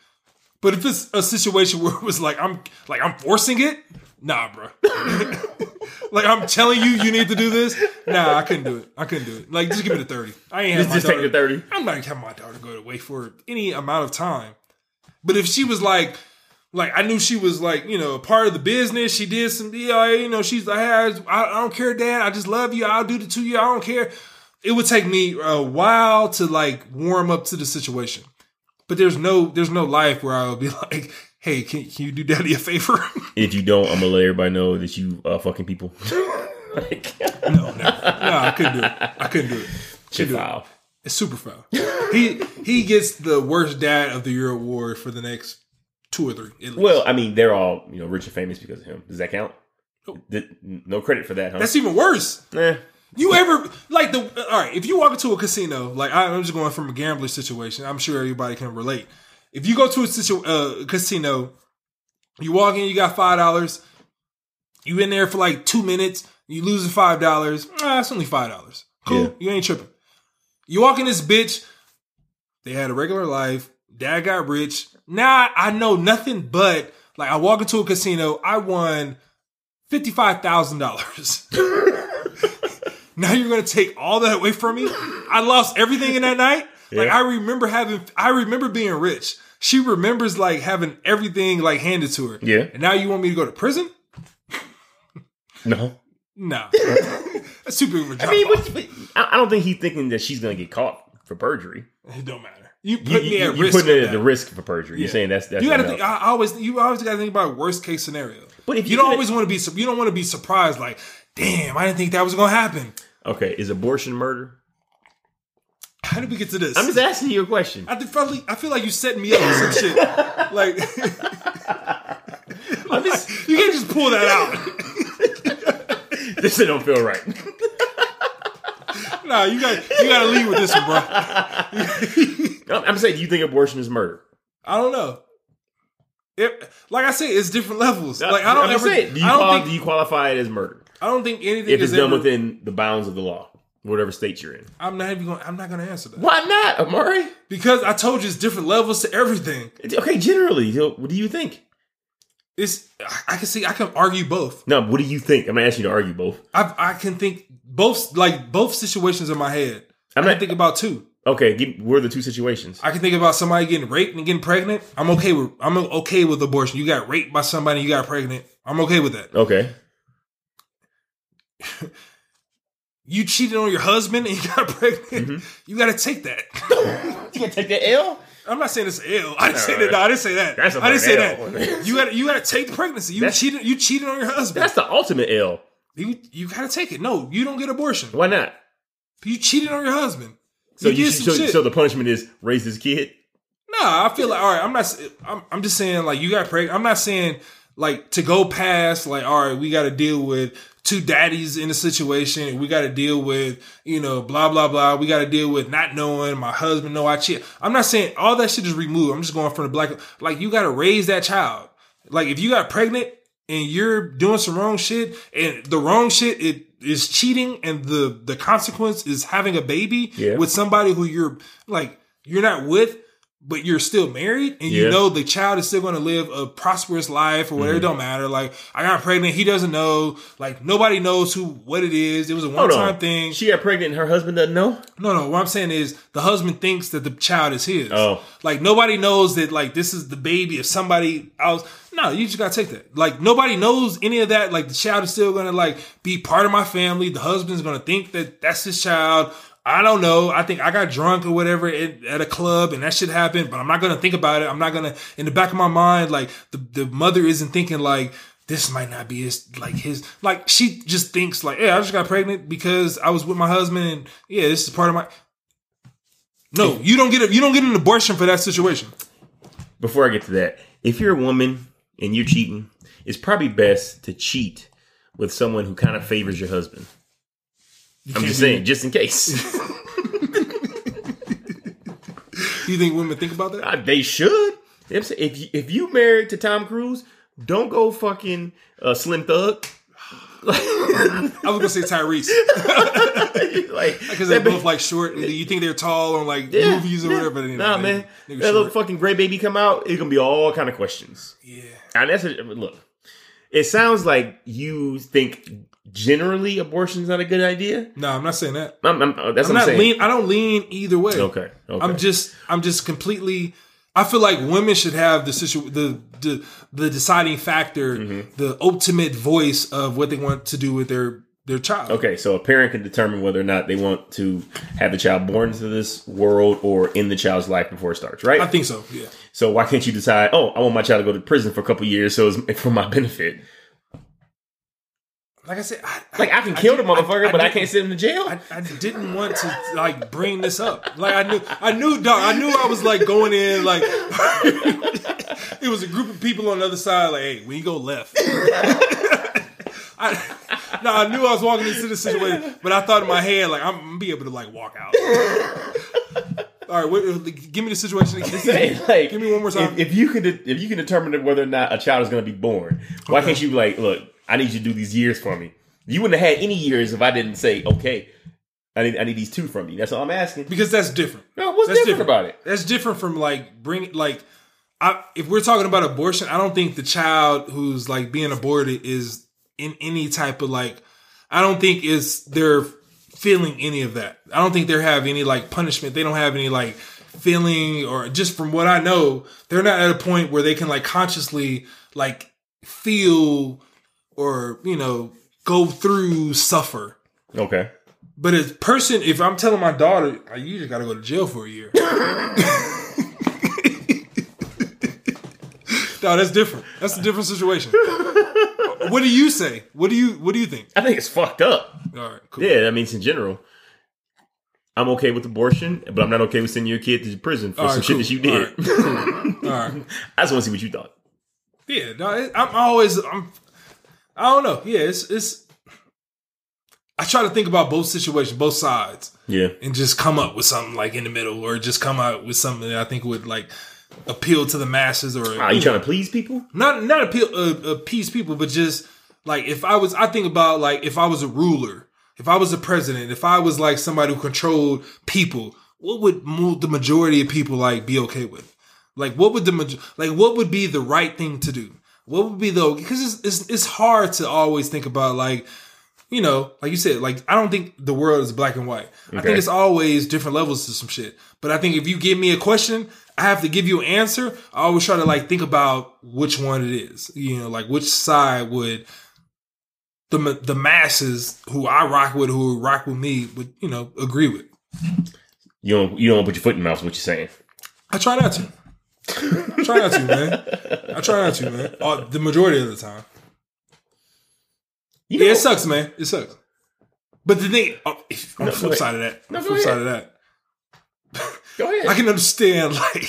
But if it's a situation where it was like I'm like I'm forcing it, nah, bro. like I'm telling you, you need to do this. Nah, I couldn't do it. I couldn't do it. Like just give me the thirty. I ain't have Just, just take the 30. I'm not having my daughter go away for any amount of time. But if she was like, like I knew she was like, you know, part of the business. She did some, yeah, you know, she's like, hey, I, I don't care, Dad. I just love you. I'll do the two year. I don't care. It would take me a while to like warm up to the situation. But there's no, there's no life where I would be like, hey, can, can you do Daddy a favor? If you don't, I'm gonna let everybody know that you uh, fucking people. like, no, never. No, I couldn't do it. I couldn't do it. shit do it. foul. It's super foul. he he gets the worst dad of the year award for the next two or three. at least. Well, I mean, they're all you know rich and famous because of him. Does that count? Th- no credit for that, huh? that's even worse. Eh. You ever like the all right? If you walk into a casino, like I- I'm just going from a gambler situation. I'm sure everybody can relate. If you go to a situ- uh, casino, you walk in, you got five dollars. You in there for like two minutes, you lose the five dollars. Ah, it's only five dollars. Cool, Yeah. you ain't tripping. You walk in this bitch. They had a regular life. Dad got rich. Now I know nothing but like I walk into a casino. I won fifty five thousand dollars. now you're gonna take all that away from me? I lost everything in that night. Like Yeah. I remember having, I remember being rich. She remembers like having everything like handed to her. Yeah. And now you want me to go to prison? No. No, that's too big of a job. I mean, what, I I don't think he's thinking that she's gonna get caught for perjury. it don't matter. You put You, me you, at you risk. putting it at the risk for perjury. You're saying that's that's You got to think. I always, you always got to think about worst case scenario. But if you, you don't always want to be, you don't want to be surprised. Like, damn, I didn't think that was gonna happen. okay, is abortion murder? How did we get to this? I'm just asking you a question. I feel like I feel like you setting me up for some shit. Like, just, you can't just pull that out. this shit don't feel right. nah, you got you got to leave with this one, bro. I'm, saying, do you think abortion is murder? I don't know. It, like I said, it's different levels. Like I don't I'm ever. saying, do you, I don't quali- think. do you qualify it as murder I don't think anything if is it's done ever, within the bounds of the law? whatever state you're in. I'm not even going. I'm not going to answer that Why not, Amari? because I told you it's different levels to everything. Okay, generally, what do you think? It's I can see I can argue both. No, what do you think? I'm not asking you to argue both. I I can think both like both situations in my head. I'm I can think about two. Okay. Give, what are the two situations? I can think about somebody getting raped and getting pregnant. I'm okay with I'm okay with abortion. You got raped by somebody, you got pregnant. I'm okay with that. Okay, You cheated on your husband and you got pregnant. Mm-hmm. You got to take that. you gonna take that L? I'm not saying it's ill. I didn't say that. No, I didn't say that. That's a I didn't say L. that. You got you got to take the pregnancy. You That's- cheated. You cheated on your husband. That's the ultimate L. You you got to take it. No, you don't get abortion. Why not? You cheated on your husband. So you you, so, so the punishment is raise this kid. Nah, I feel like all right. I'm not. I'm, I'm just saying like you got pregnant. I'm not saying like to go past like all right. We got to deal with two daddies in a situation. We got to deal with you know blah blah blah. We got to deal with not knowing my husband. No, I cheat. I'm not saying all that shit is removed. I'm just going from the black. Like you got to raise that child. Like if you got pregnant and you're doing some wrong shit and the wrong shit it is cheating and the the consequence is having a baby Yeah. with somebody who you're like you're not with but you're still married and you Yeah. know the child is still going to live a prosperous life or whatever Mm-hmm. it don't matter like i got pregnant he doesn't know like nobody knows who what it is it was a one-time on. thing She got pregnant and her husband doesn't know. no no what i'm saying is the husband thinks that the child is his Oh. like nobody knows that like this is the baby of somebody else no you just gotta take that like nobody knows any of that like the child is still gonna like be part of my family the husband's gonna think that that's his child I don't know. I think I got drunk or whatever at, at a club and that shit happened, but I'm not gonna think about it. I'm not gonna in the back of my mind, like the, the mother isn't thinking like this might not be his like his like she just thinks like, yeah, I just got pregnant because I was with my husband and yeah, this is part of my No, you don't get a, you don't get an abortion for that situation. Before I get to that, if you're a woman and you're cheating, it's probably best to cheat with someone who kind of favors your husband. I'm just saying, just in case. You think women think about that? Uh, they should. If you, if you married to Tom Cruise, don't go fucking uh, Slim Thug. I was gonna say Tyrese like because they're both like short. And you think they're tall on like Yeah, movies or yeah. whatever. You know, nah, they- man, they that little fucking gray baby come out, it's gonna be all kind of questions. yeah. And that's a, look. It sounds like you think generally abortion's not a good idea. No, I'm not saying that. I'm, I'm, that's I'm what I'm not saying. lean. I don't lean either way. Okay, okay. I'm just. I'm just completely. I feel like women should have the situ- the the the deciding factor, Mm-hmm. the ultimate voice of what they want to do with their their child. Okay, so a parent can determine whether or not they want to have the child born into this world or in the child's life before it starts, right? I think so. Yeah. so why can't you decide, oh, I want my child to go to prison for a couple years so it's for my benefit? Like I said, I, Like I can kill the did- I- motherfucker, but I can't send him to jail. I, I didn't want to like bring this up. Like I knew, I knew, dog. I knew I was like going in like it was a group of people on the other side. Like, hey, when you go left, I, no, I knew I was walking into this situation, but I thought in my head like I'm gonna be able to like walk out. All right, what, uh, give me the situation again. Like, give me one more time. If, if you can, if you can determine whether or not a child is going to be born, why can't you like, look, I need you to do these years for me? You wouldn't have had any years if I didn't say, okay, I need, I need these two from you. That's all I'm asking. because that's different. No, what's That's different, about it? That's different from like bring like I if we're talking about abortion, I don't think the child who's like being aborted is in any type of like I don't think is they're feeling any of that. I don't think they have any like punishment. They don't have any like feeling or just from what I know, they're not at a point where they can like consciously like feel or, you know, go through suffer. Okay. But as person, if I'm telling my daughter, "Oh, you just got to go to jail for a year. no, that's different. That's a different situation. what do you say? What do you What do you think? I think it's fucked up. All right, cool. Yeah, that means in general. I'm okay with abortion, but I'm not okay with sending your kid to prison for All some right, shit cool. that you did. All right. I just want to see what you thought. Yeah, no, I'm always I'm. I don't know. Yeah, it's it's. I try to think about both situations, both sides, Yeah. and just come up with something like in the middle, or just come out with something that I think would like appeal to the masses, or Are you trying to please people? not not appeal uh, appease people, but just like if I was, I think about like if I was a ruler if I was a president, if I was like somebody who controlled people, what would the majority of people like be okay with? Like, what would the like what would be the right thing to do? What would be the because it's, it's it's hard to always think about like you know, like you said, like I don't think the world is black and white. I think it's always different levels to some shit. But I think if you give me a question, I have to give you an answer. I always try to like think about which one it is. You know, like which side would the the masses who I rock with, who rock with me, would you know agree with. You don't you don't put your foot in your mouth. What you're saying? I try not to. I try not to, man. I try not to, man. Uh, the majority of the time. You know, Yeah, it sucks, man. It sucks. But the thing, oh, on No, the flip side of that, No, on the flip ahead. side of that, Go ahead. I can understand like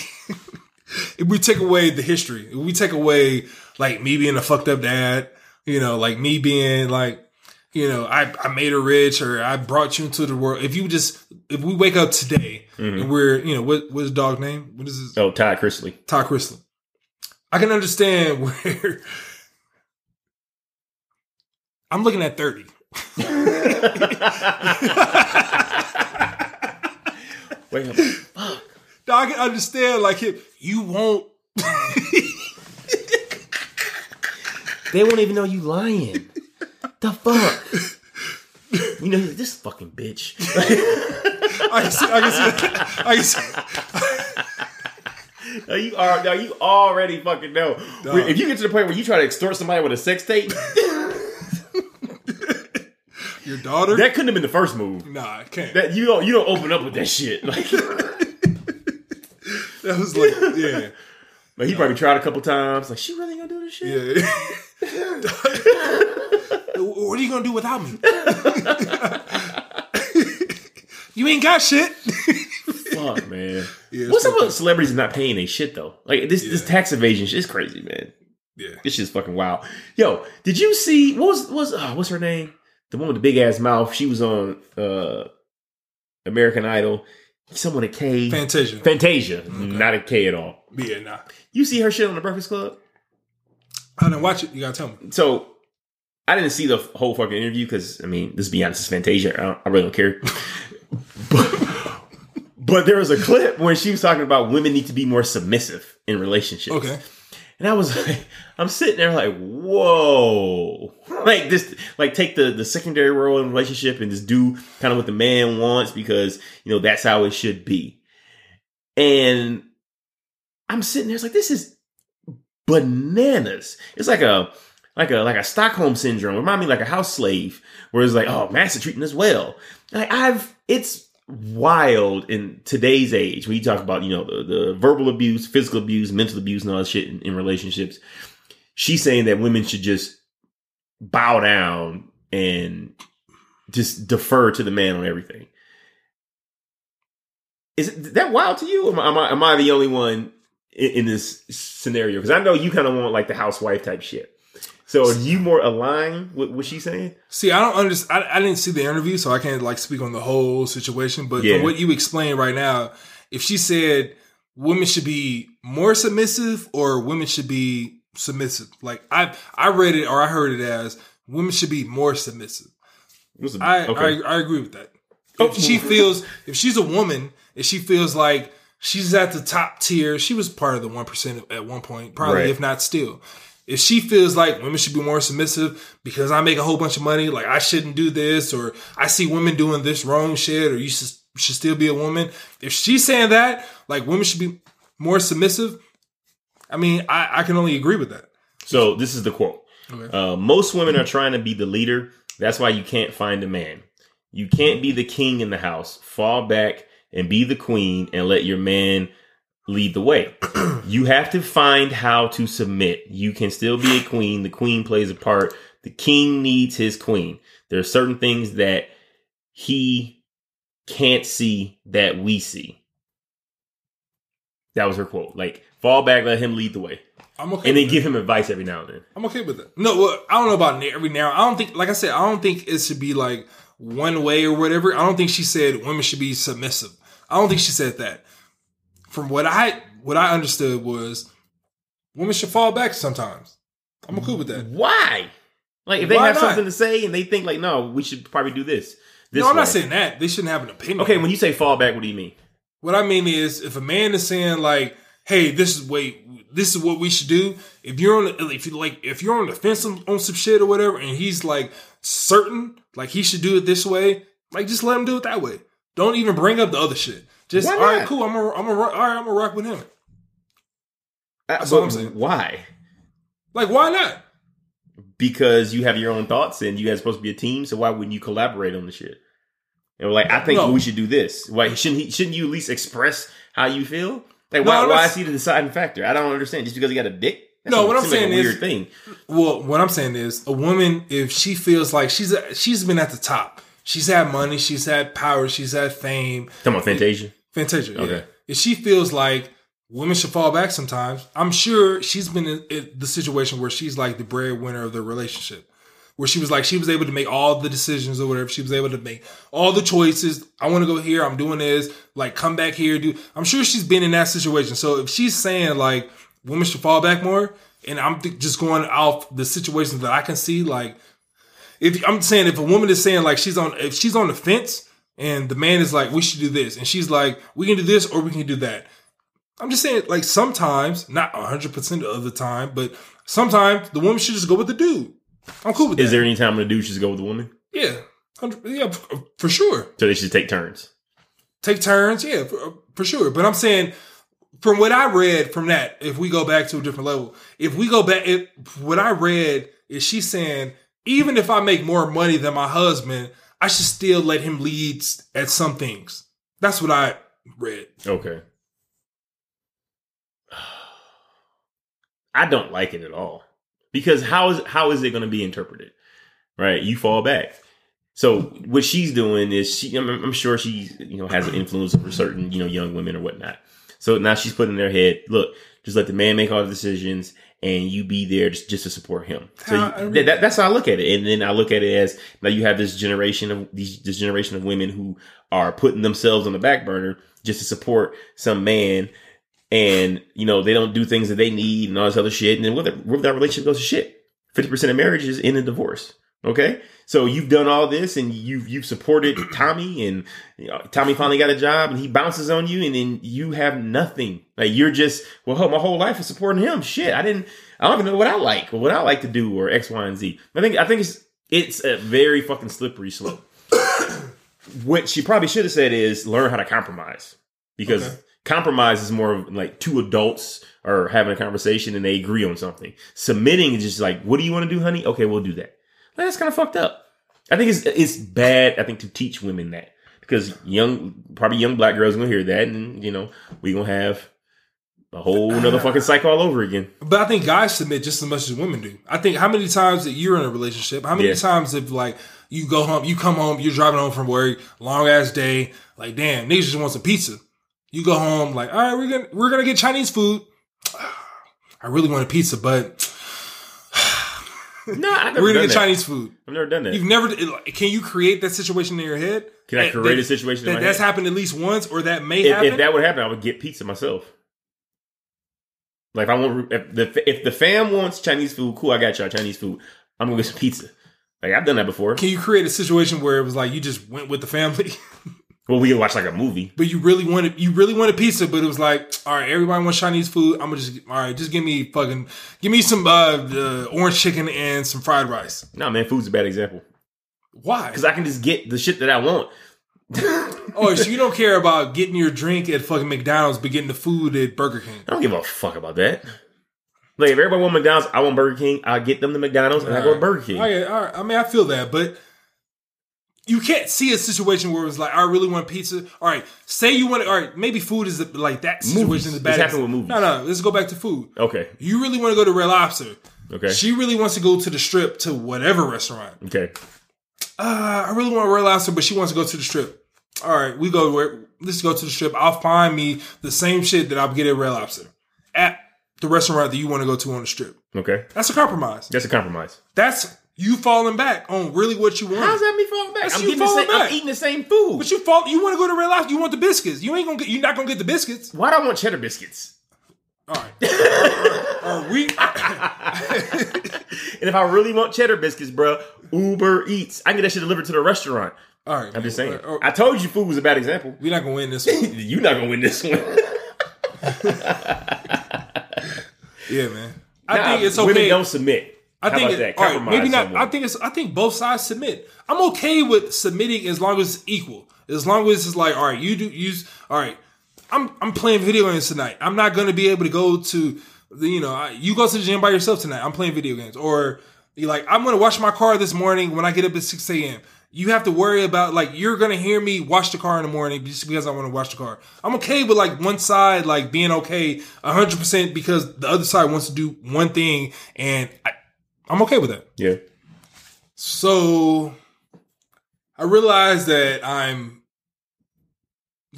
if we take away the history, if we take away like me being a fucked up dad, you know, like me being like, you know, I, I made her rich or I brought you into the world. If you just if we wake up today Mm-hmm. and we're, you know, what what's his dog name? What is his oh, Ty Chrisley. Ty Chrisley. I can understand where I'm looking at 30. Wait a minute. I can understand like if you won't They won't even know you lying. The fuck. You know this fucking bitch. I can see I can see I can see No, you are. No, you already fucking know. If you get to the point where you try to extort somebody with a sex tape, your daughter. that couldn't have been the first move. nah, I can't. That you don't you don't open up with that shit. Like, That was like, yeah, like he probably tried a couple times. Like she really gonna do this shit? yeah. what are you gonna do without me? you ain't got shit. Fuck man. Yeah, What's up with celebrities not paying a shit though? Like this this tax evasion shit is crazy, man. Yeah. This shit's fucking wild. Yo, did you see what was what was uh, what's her name? The one with the big ass mouth. She was on uh American Idol. Someone a K. Fantasia. Fantasia. Not a K at all. yeah, nah. You see her shit on the Breakfast Club? I didn't watch it. You gotta tell me. So I didn't see the whole fucking interview because I mean, let's be honest, it's Fantasia. I, don't, I really don't care. but, but there was a clip where she was talking about women need to be more submissive in relationships. Okay. And I was like, I'm sitting there like, whoa. Like this, like take the, the secondary role in a relationship and just do kind of what the man wants because, you know, that's how it should be. And I'm sitting there, it's like, this is bananas. It's like a, like a, like a Stockholm syndrome. Remind me like a house slave where it's like, oh, master treating us well. Like I've, it's wild in today's age when you talk about, you know, the, the verbal abuse, physical abuse, mental abuse, and all that shit in, in relationships. She's saying that women should just bow down and just defer to the man on everything. Is that wild to you? Am I, am I, am I the only one in, in this scenario? Because I know you kind of want like the housewife type shit. So are you more aligned with what she's saying? See, I don't understand. I, I didn't see the interview, so I can't like speak on the whole situation. But Yeah. from what you explained right now, if she said women should be more submissive or women should be submissive, like I I read it or I heard it as women should be more submissive. It a- I okay. I, I agree with that. Oh, if she feels if she's a woman, if she feels like she's at the top tier, she was part of the one percent at one point, probably Right. if not still. If she feels like women should be more submissive because I make a whole bunch of money, like I shouldn't do this, or I see women doing this wrong shit, or you should, should still be a woman. If she's saying that, like women should be more submissive, I mean, I, I can only agree with that. So this is the quote. Okay. Uh, most women are trying to be the leader. That's why you can't find a man. You can't be the king in the house. Fall back and be the queen and let your man lead the way. you have to find how to submit. You can still be a queen. The queen plays a part. The king needs his queen. There are certain things that he can't see that we see. That was her quote. Like, fall back, let him lead the way. I'm okay. And then give him advice every now and then. I'm okay with that. No, well, I don't know about every now. I don't think, like I said, I don't think it should be like one way or whatever. I don't think she said women should be submissive. I don't think she said that. From what I what I understood was women should fall back sometimes. I'm cool with that. Why? Like if they Why have not? something to say and they think like, no, we should probably do this. This no, I'm way. not saying that. They shouldn't have an opinion. Okay, when you say fall back, what do you mean? What I mean is, if a man is saying like, "Hey, this is wait, this is what we should do," if you're on, the, if you like, if you're on the fence on, on some shit or whatever, and he's like certain, like he should do it this way, like just let him do it that way. Don't even bring up the other shit. Just all right, cool. I'm gonna, I'm gonna, all right, I'm gonna rock with him. Uh, that's what I'm saying. Why? Like, why not? Because you have your own thoughts and you guys supposed to be a team. So why wouldn't you collaborate on the shit? And we're like, I think No. we should do this. Why shouldn't he? Shouldn't you at least express how you feel? Like, why, I'm why is he the deciding factor? I don't understand. Just because he got a dick? That No, what I'm like saying a is- weird thing. Well, what I'm saying is, a woman if she feels like she's a, she's been at the top, she's had money, she's had power, she's had fame, Talking about Fantasia. Fantasia. Yeah. Okay. If she feels like women should fall back sometimes, I'm sure she's been in, in the situation where she's like the breadwinner of the relationship. Where she was like, she was able to make all the decisions or whatever. She was able to make all the choices. I want to go here. I'm doing this. Like, come back here. Do. I'm sure she's been in that situation. So if she's saying like women should fall back more, and I'm th- just going off the situations that I can see, like if I'm saying if a woman is saying like she's on if she's on the fence and the man is like we should do this and she's like we can do this or we can do that. I'm just saying like sometimes not 100 percent of the time, but sometimes the woman should just go with the dude. I'm cool with Is that. there any time the dude should go with the woman? yeah, yeah, for, sure. So they should take turns. Take turns, yeah, for, for sure. But I'm saying from what I read from that, if we go back to a different level, if we go back, if, what I read is she's saying even if I make more money than my husband, I should still let him lead at some things. That's what I read. Okay. I don't like it at all because how is how is it going to be interpreted? Right, you fall back. So what she's doing is she. I'm, I'm sure she you know has an influence over certain you know young women or whatnot. So now she's putting in their head, look, just let the man make all the decisions, and you be there just, just to support him. So How- you, that, that- that's how I look at it, and then I look at it as now you have this generation of these this generation of women who are putting themselves on the back burner just to support some man and you know they don't do things that they need and all this other shit, and then what if, what if that relationship goes to shit? Fifty percent of marriages end in divorce. Okay, so you've done all this and you've you've supported Tommy, and you know, Tommy finally got a job, and he bounces on you, and then you have nothing. Like you're just well, my whole life is supporting him. Shit, I didn't, I don't even know what I like or what I like to do or X, Y, and Z. I think I think it's it's a very fucking slippery slope. what she probably should have said is learn how to compromise because Okay. compromise is more of like two adults are having a conversation and they agree on something. Submitting is just like, what do you want to do, honey? Okay, we'll do that. That's kind of fucked up. I think it's it's bad. I think to teach women that because young, probably young black girls gonna hear that, and you know we gonna have a whole uh, another fucking cycle all over again. But I think guys submit just as much as women do. I think how many times that you're in a relationship, how many Yeah. times if like you go home, you come home, you're driving home from work, long ass day, like damn, niggas just want some pizza. You go home like, all right, we're gonna we're gonna get Chinese food. I really want a pizza, but No, I've never we're gonna done get that. Chinese food. I've never done that. You've never. Can you create that situation in your head? Can I create that- a situation in that that's head? happened at least once, or that may if, happen? if that would happen, I would get pizza myself. Like if I want, if the if the fam wants Chinese food, cool, I got y'all Chinese food. I'm gonna get some pizza. Like I've done that before. Can you create a situation where it was like you just went with the family, Well, we can watch like a movie. but you really wanted you really wanted pizza, but it was like, all right, everybody wants Chinese food. I'm gonna just all right, just give me fucking give me some uh, uh orange chicken and some fried rice. No, man, food's a bad example Why? because I can just get the shit that I want. Oh, so you don't care about getting your drink at fucking McDonald's, but getting the food at Burger King. I don't give a fuck about that. Like if everybody want McDonald's, I want Burger King. I get them the McDonald's and I go to Burger King. All right, all right. I mean, I feel that, but you can't see a situation where it's like, I really want pizza. All right, say you want. It. All right, maybe food is the, like that situation Movies. is This bad. happened with movies. No, no. Let's go back to food. Okay, You really want to go to Red Lobster. okay, She really wants to go to the strip to whatever restaurant. okay. Uh, I really want Red Lobster, but she wants to go to the strip. All right, we go. Where, let's go to the strip. I'll find me the same shit that I'll get at Red Lobster at the restaurant that you want to go to on the strip. Okay, That's a compromise. that's a compromise. That's you falling back on really what you want. How's that me falling back? That's I'm you getting the falling same. back. I'm eating the same food. But you fall. You want to go to Red Lobster. You want the biscuits. You ain't gonna get. You're not gonna get the biscuits. Why do I want cheddar biscuits? All right. Are we? And if I really want cheddar biscuits, bro, Uber Eats. I can get that shit delivered to the restaurant. All right. I'm just saying. Are- are- I told you food was a bad example. we're not gonna win this one. You're not gonna win this one. Yeah, man. I Nah, think it's Women okay. don't submit. I How think it, all right, maybe not. someone. I think it's. I think both sides submit. I'm okay with submitting as long as it's equal. As long as it's like, all right, you do use. All right, I'm I'm playing video games tonight. I'm not gonna be able to go to the. You know, I, you go to the gym by yourself tonight. I'm playing video games. Or you like, I'm gonna wash my car this morning when I get up at 6 a.m. You have to worry about like you're gonna hear me wash the car in the morning just because I want to wash the car. I'm okay with like one side like being okay 100 percent because the other side wants to do one thing and I, I'm okay with that. yeah. So I realize that I'm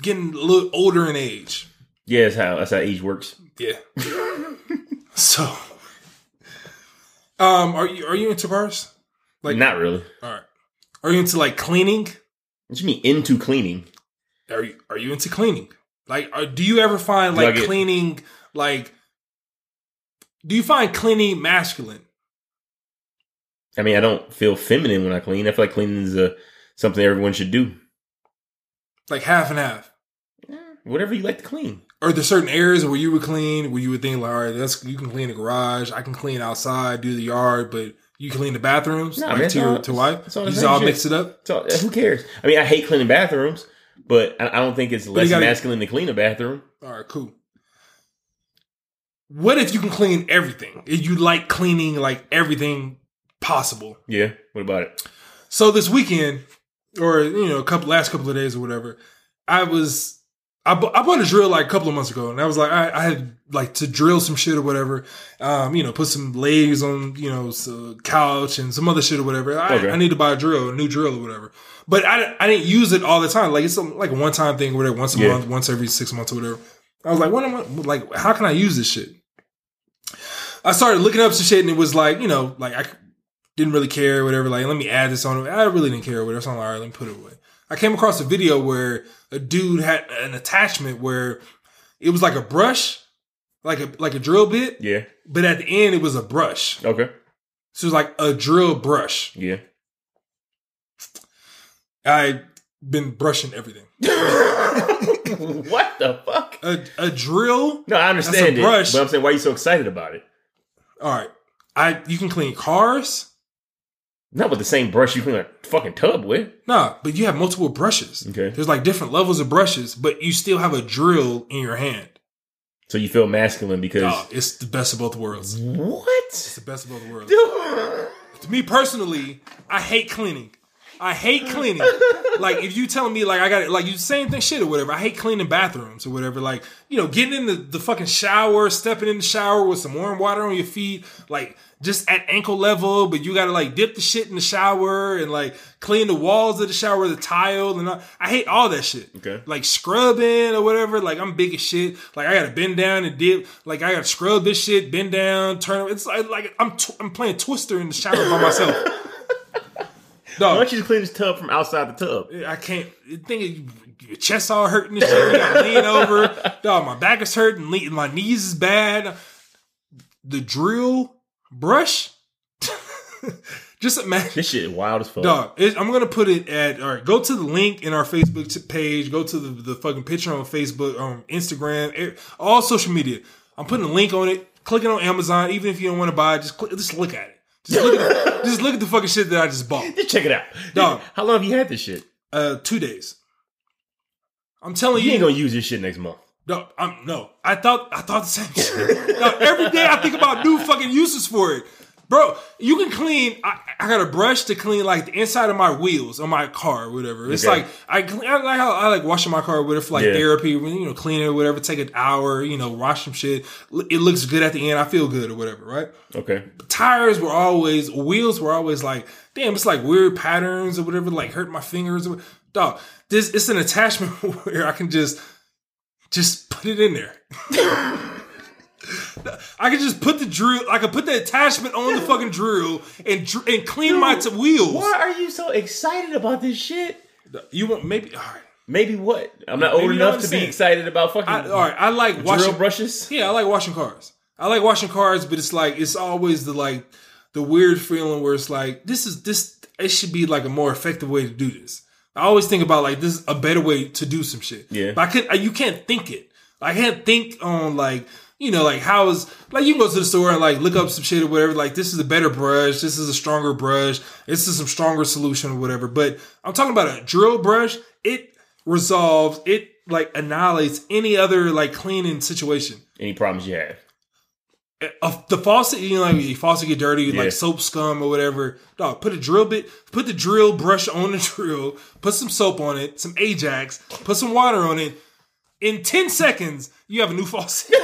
getting a little older in age. Yeah, that's how that's how age works. Yeah. so um are you are you into cars? Like Not really. all right. Are you into like cleaning? What do you mean into cleaning? Are you are you into cleaning? Like are, do you ever find Do like get- cleaning like do you find cleaning masculine? I mean, I don't feel feminine when I clean. I feel like cleaning is a, something everyone should do. Like half and half? Whatever you like to clean. Are there certain areas where you would clean where you would think like, all right, that's you can clean the garage, I can clean outside, do the yard, but you clean the bathrooms No, like man, to it's your all- to wife. it's all you just all shit. mix it up. So uh, who cares? I mean, I hate cleaning bathrooms, but I, I don't think it's less gotta- masculine to clean a bathroom. All right, cool. What if you can clean everything? If you like cleaning like everything possible. Yeah. What about it? So this weekend, or you know, a couple last couple of days or whatever, I was I, bu- I bought a drill like a couple of months ago, and I was like, I, I had like to drill some shit or whatever. Um, you know, put some legs on you know so couch and some other shit or whatever. I, Okay. I need to buy a drill, a new drill or whatever. But I, I didn't use it all the time. Like it's some, like a one time thing or whatever, once a Yeah. month, once every six months or whatever. I was like, what am I like? How can I use this shit? I started looking up some shit, and it was like, you know, like I didn't really care whatever. Like, let me add this on. I really didn't care whatever. So I'm like, all right, let me put it away. I came across a video where a dude had an attachment where it was like a brush, like a like a drill bit, Yeah. but at the end it was a brush. Okay. So it was like a drill brush. Yeah. I've been brushing everything. what the fuck? A, a drill. No, I understand it, brush. but I'm saying, why are you so excited about it? All right. I you can clean cars. Not with the same brush you clean a fucking tub with. Nah, but you have multiple brushes. Okay. There's like different levels of brushes, but you still have a drill in your hand. So you feel masculine because it's the best of both worlds. What? It's the best of both worlds. To me personally, I hate cleaning. I hate cleaning. like if you telling me like I got it, like you same thing shit or whatever. I hate cleaning bathrooms or whatever. Like you know, getting in the, the fucking shower, stepping in the shower with some warm water on your feet, like just at ankle level, but you gotta like dip the shit in the shower and like clean the walls of the shower, the tile, and all. I hate all that shit. Okay. Like scrubbing or whatever. Like I'm big as shit. Like I gotta bend down and dip. Like I gotta scrub this shit, bend down, turn. It's like, like I'm tw- I'm playing Twister in the shower by myself. Why Dog, don't you just clean this tub from outside the tub? I can't. I think your chest all hurting and shit. Gotta lean over. Dog, my back is hurting. My knees is bad. The drill brush. Just imagine. This shit wild as fuck. Dog, it, I'm gonna put it at. All right, go to the link in our Facebook page. Go to the, the fucking picture on Facebook, on Instagram, all social media. I'm putting a link on it. Click it on Amazon, even if you don't want to buy it. Just click, just look at it. Just look at the, just look at the fucking shit that I just bought. Just check it out. Dog. How long have you had this shit? Uh, two days. I'm telling You you, ain't gonna use this shit next month. No, I'm, no. I thought I thought the same shit. No, every day I think about new fucking uses for it, bro. You can clean. I, I got a brush to clean like the inside of my wheels on my car, or whatever. It's Okay. like I, clean- I like how I like washing my car with it for like Yeah. therapy. You know, clean it or whatever. Take an hour. You know, wash some shit. It looks good at the end. I feel good or whatever, right? Okay. tires were always wheels were always like damn it's like weird patterns or whatever like hurt my fingers or dog this it's an attachment where i can just just put it in there i can just put the drill i can put the attachment on the fucking drill and dr- and clean my t- wheels Why are you so excited about this shit? you want maybe all right Maybe what? I'm not old Maybe enough to be excited about fucking I, all right i like drill washing brushes. yeah i like washing cars I like washing cars, but it's like it's always the like the weird feeling where it's like this is this it should be like a more effective way to do this. I always think about like this is a better way to do some shit. Yeah. but I could you can't think it. I can't think on like you know like how is like you can go to the store and like look up some shit or whatever. Like this is a better brush. This is a stronger brush. This is some stronger solution or whatever. But I'm talking about a drill brush. It resolves. It like annihilates any other like cleaning situation Any problems you have? The faucet, you know, like your faucet get dirty, Yeah. like soap scum or whatever. Dog, put a drill bit, put the drill brush on the drill, put some soap on it, some Ajax, put some water on it. In ten seconds, you have a new faucet.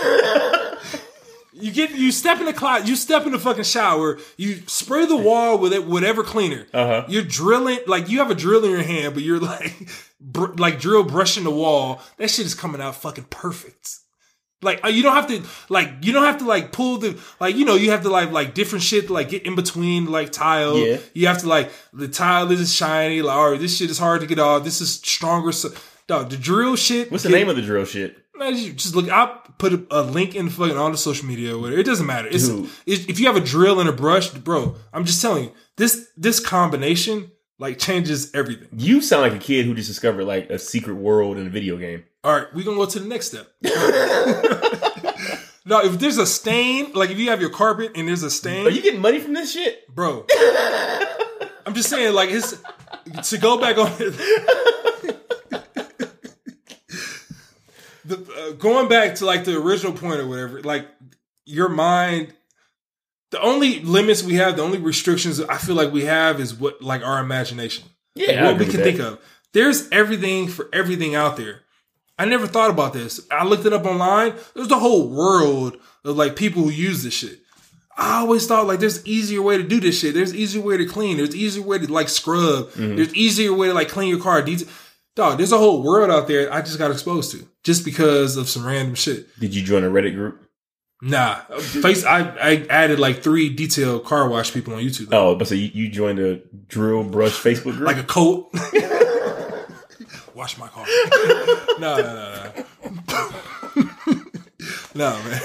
you get, you step in the closet, you step in the fucking shower, you spray the wall with it, whatever cleaner. Uh-huh. You're drilling, like you have a drill in your hand, but you're like, br- like drill brushing the wall. That shit is coming out fucking perfect. Like uh, you don't have to like you don't have to like pull the like you know you have to like like different shit to like get in between like tile. Yeah. You have to like the tile is shiny. Like all right, this shit is hard to get off. This is stronger. So, dog, the drill shit. What's the name of the drill shit? Man, just look. I'll put a, a link in fucking all the social media. Or whatever. It doesn't matter. It's, Dude. it, if you have a drill and a brush, bro. I'm just telling you this this combination like changes everything. You sound like a kid who just discovered like a secret world in a video game. All right, we're gonna go to the next step. now, if there's a stain, like if you have your carpet and there's a stain, Are you getting money from this shit? bro. I'm just saying, like it's to go back on the uh, going back to like the original point or whatever. Like your mind, the only limits we have, the only restrictions I feel like we have is what like our imagination Yeah, I what we can think of. There's everything for everything out there. I never thought about this. I looked it up online. There's a whole world of like people who use this shit. I always thought like there's easier way to do this shit. There's easier way to clean. There's easier way to like scrub. Mm-hmm. There's easier way to like clean your car. Dog, there's a whole world out there I just got exposed to just because of some random shit. Did you join a Reddit group? Nah, face. I I added like three detailed car wash people on YouTube, Oh, but so you, you joined a drill brush Facebook group? like a coat. wash my car. no, no, no, no. no, man.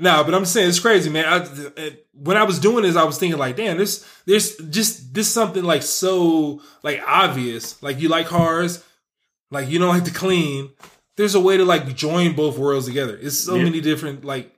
No, but I'm saying it's crazy, man. I, when I was doing this, I was thinking like, damn, this, there's just this something like so like obvious. Like you like cars, like you don't like to clean. There's a way to like join both worlds together. It's so Yeah. many different like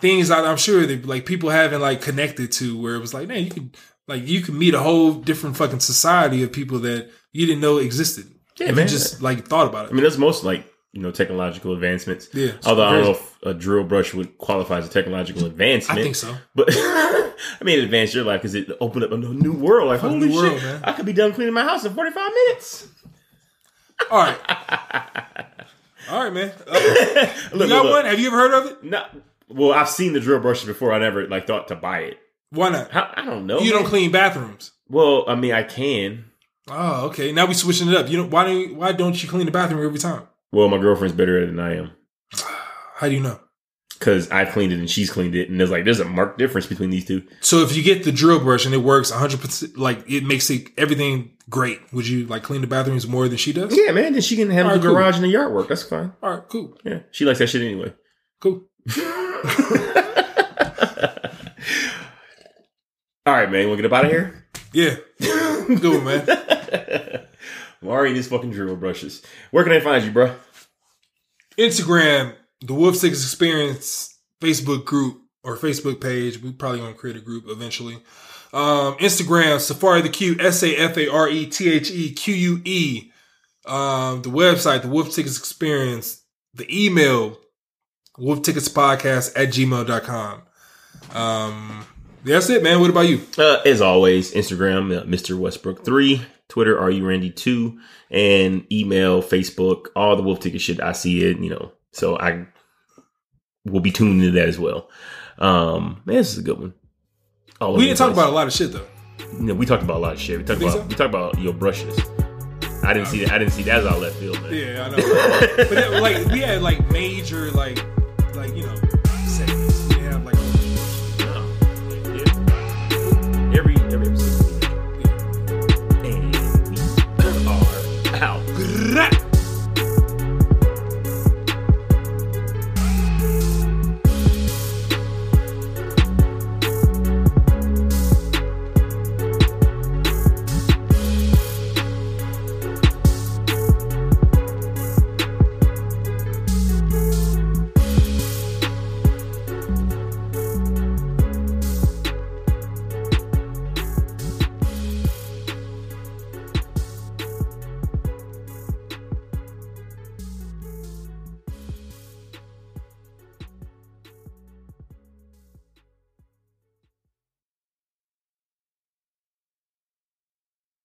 things that I'm sure that like people haven't like connected to where it was like, man, you could like you could meet a whole different fucking society of people that you didn't know existed. Yeah, if man. you just like thought about it. I mean, that's most like you know technological advancements. Yeah, Although I don't know if a drill brush would qualify as a technological advancement. I think so. But I mean, it advanced your life because it opened up a new world. Like, holy new shit, world, man. I could be done cleaning my house in 45 minutes. All right. All right, man. Uh, you Look, got look, one? Have you ever heard of it? No. well, I've seen the drill brushes before. I never like thought to buy it. Why not? How, I don't know. You man. don't clean bathrooms. Well, I mean, I can. Oh, okay. Now we switching it up. You know why don't you, why don't you clean the bathroom every time? Well, my girlfriend's better at it than I am How do you know? because I've cleaned it and she's cleaned it, and there's like there's a marked difference between these two. So if you get the drill brush and it works 100%, like it makes it everything great, would you like clean the bathrooms more than she does? Yeah, man. Then she can handle Alright, the garage and the yard work. That's fine. All right, cool. Yeah, she likes that shit anyway. Cool. All right, man. We'll get up out of here. Yeah. Good one, man. Mari and his fucking drill brushes. Where can I find you, bro? Instagram, the Wolf Tickets Experience Facebook group or Facebook page. We probably gonna create a group eventually. Um, Instagram, Safari the Q, S A F A R E T H E Q U E. Um, the website, the Wolf Tickets Experience, the email, Wolf Tickets Podcast at gmail.com. Um, that's it, man. What about you? Uh, as always, Instagram, uh, Mr. Westbrook three, Twitter, are you Randy two, and email, Facebook, all the Wolf Ticket shit. I see it, you know. So I will be tuned into that as well. Um, man, this is a good one. All We didn't talk about a lot of shit though. Know, we talked about a lot of shit. We talked about so? we talked about your brushes. I didn't see that. I didn't see that as all left field, man. Yeah, I know. but that, like we had like major like like you know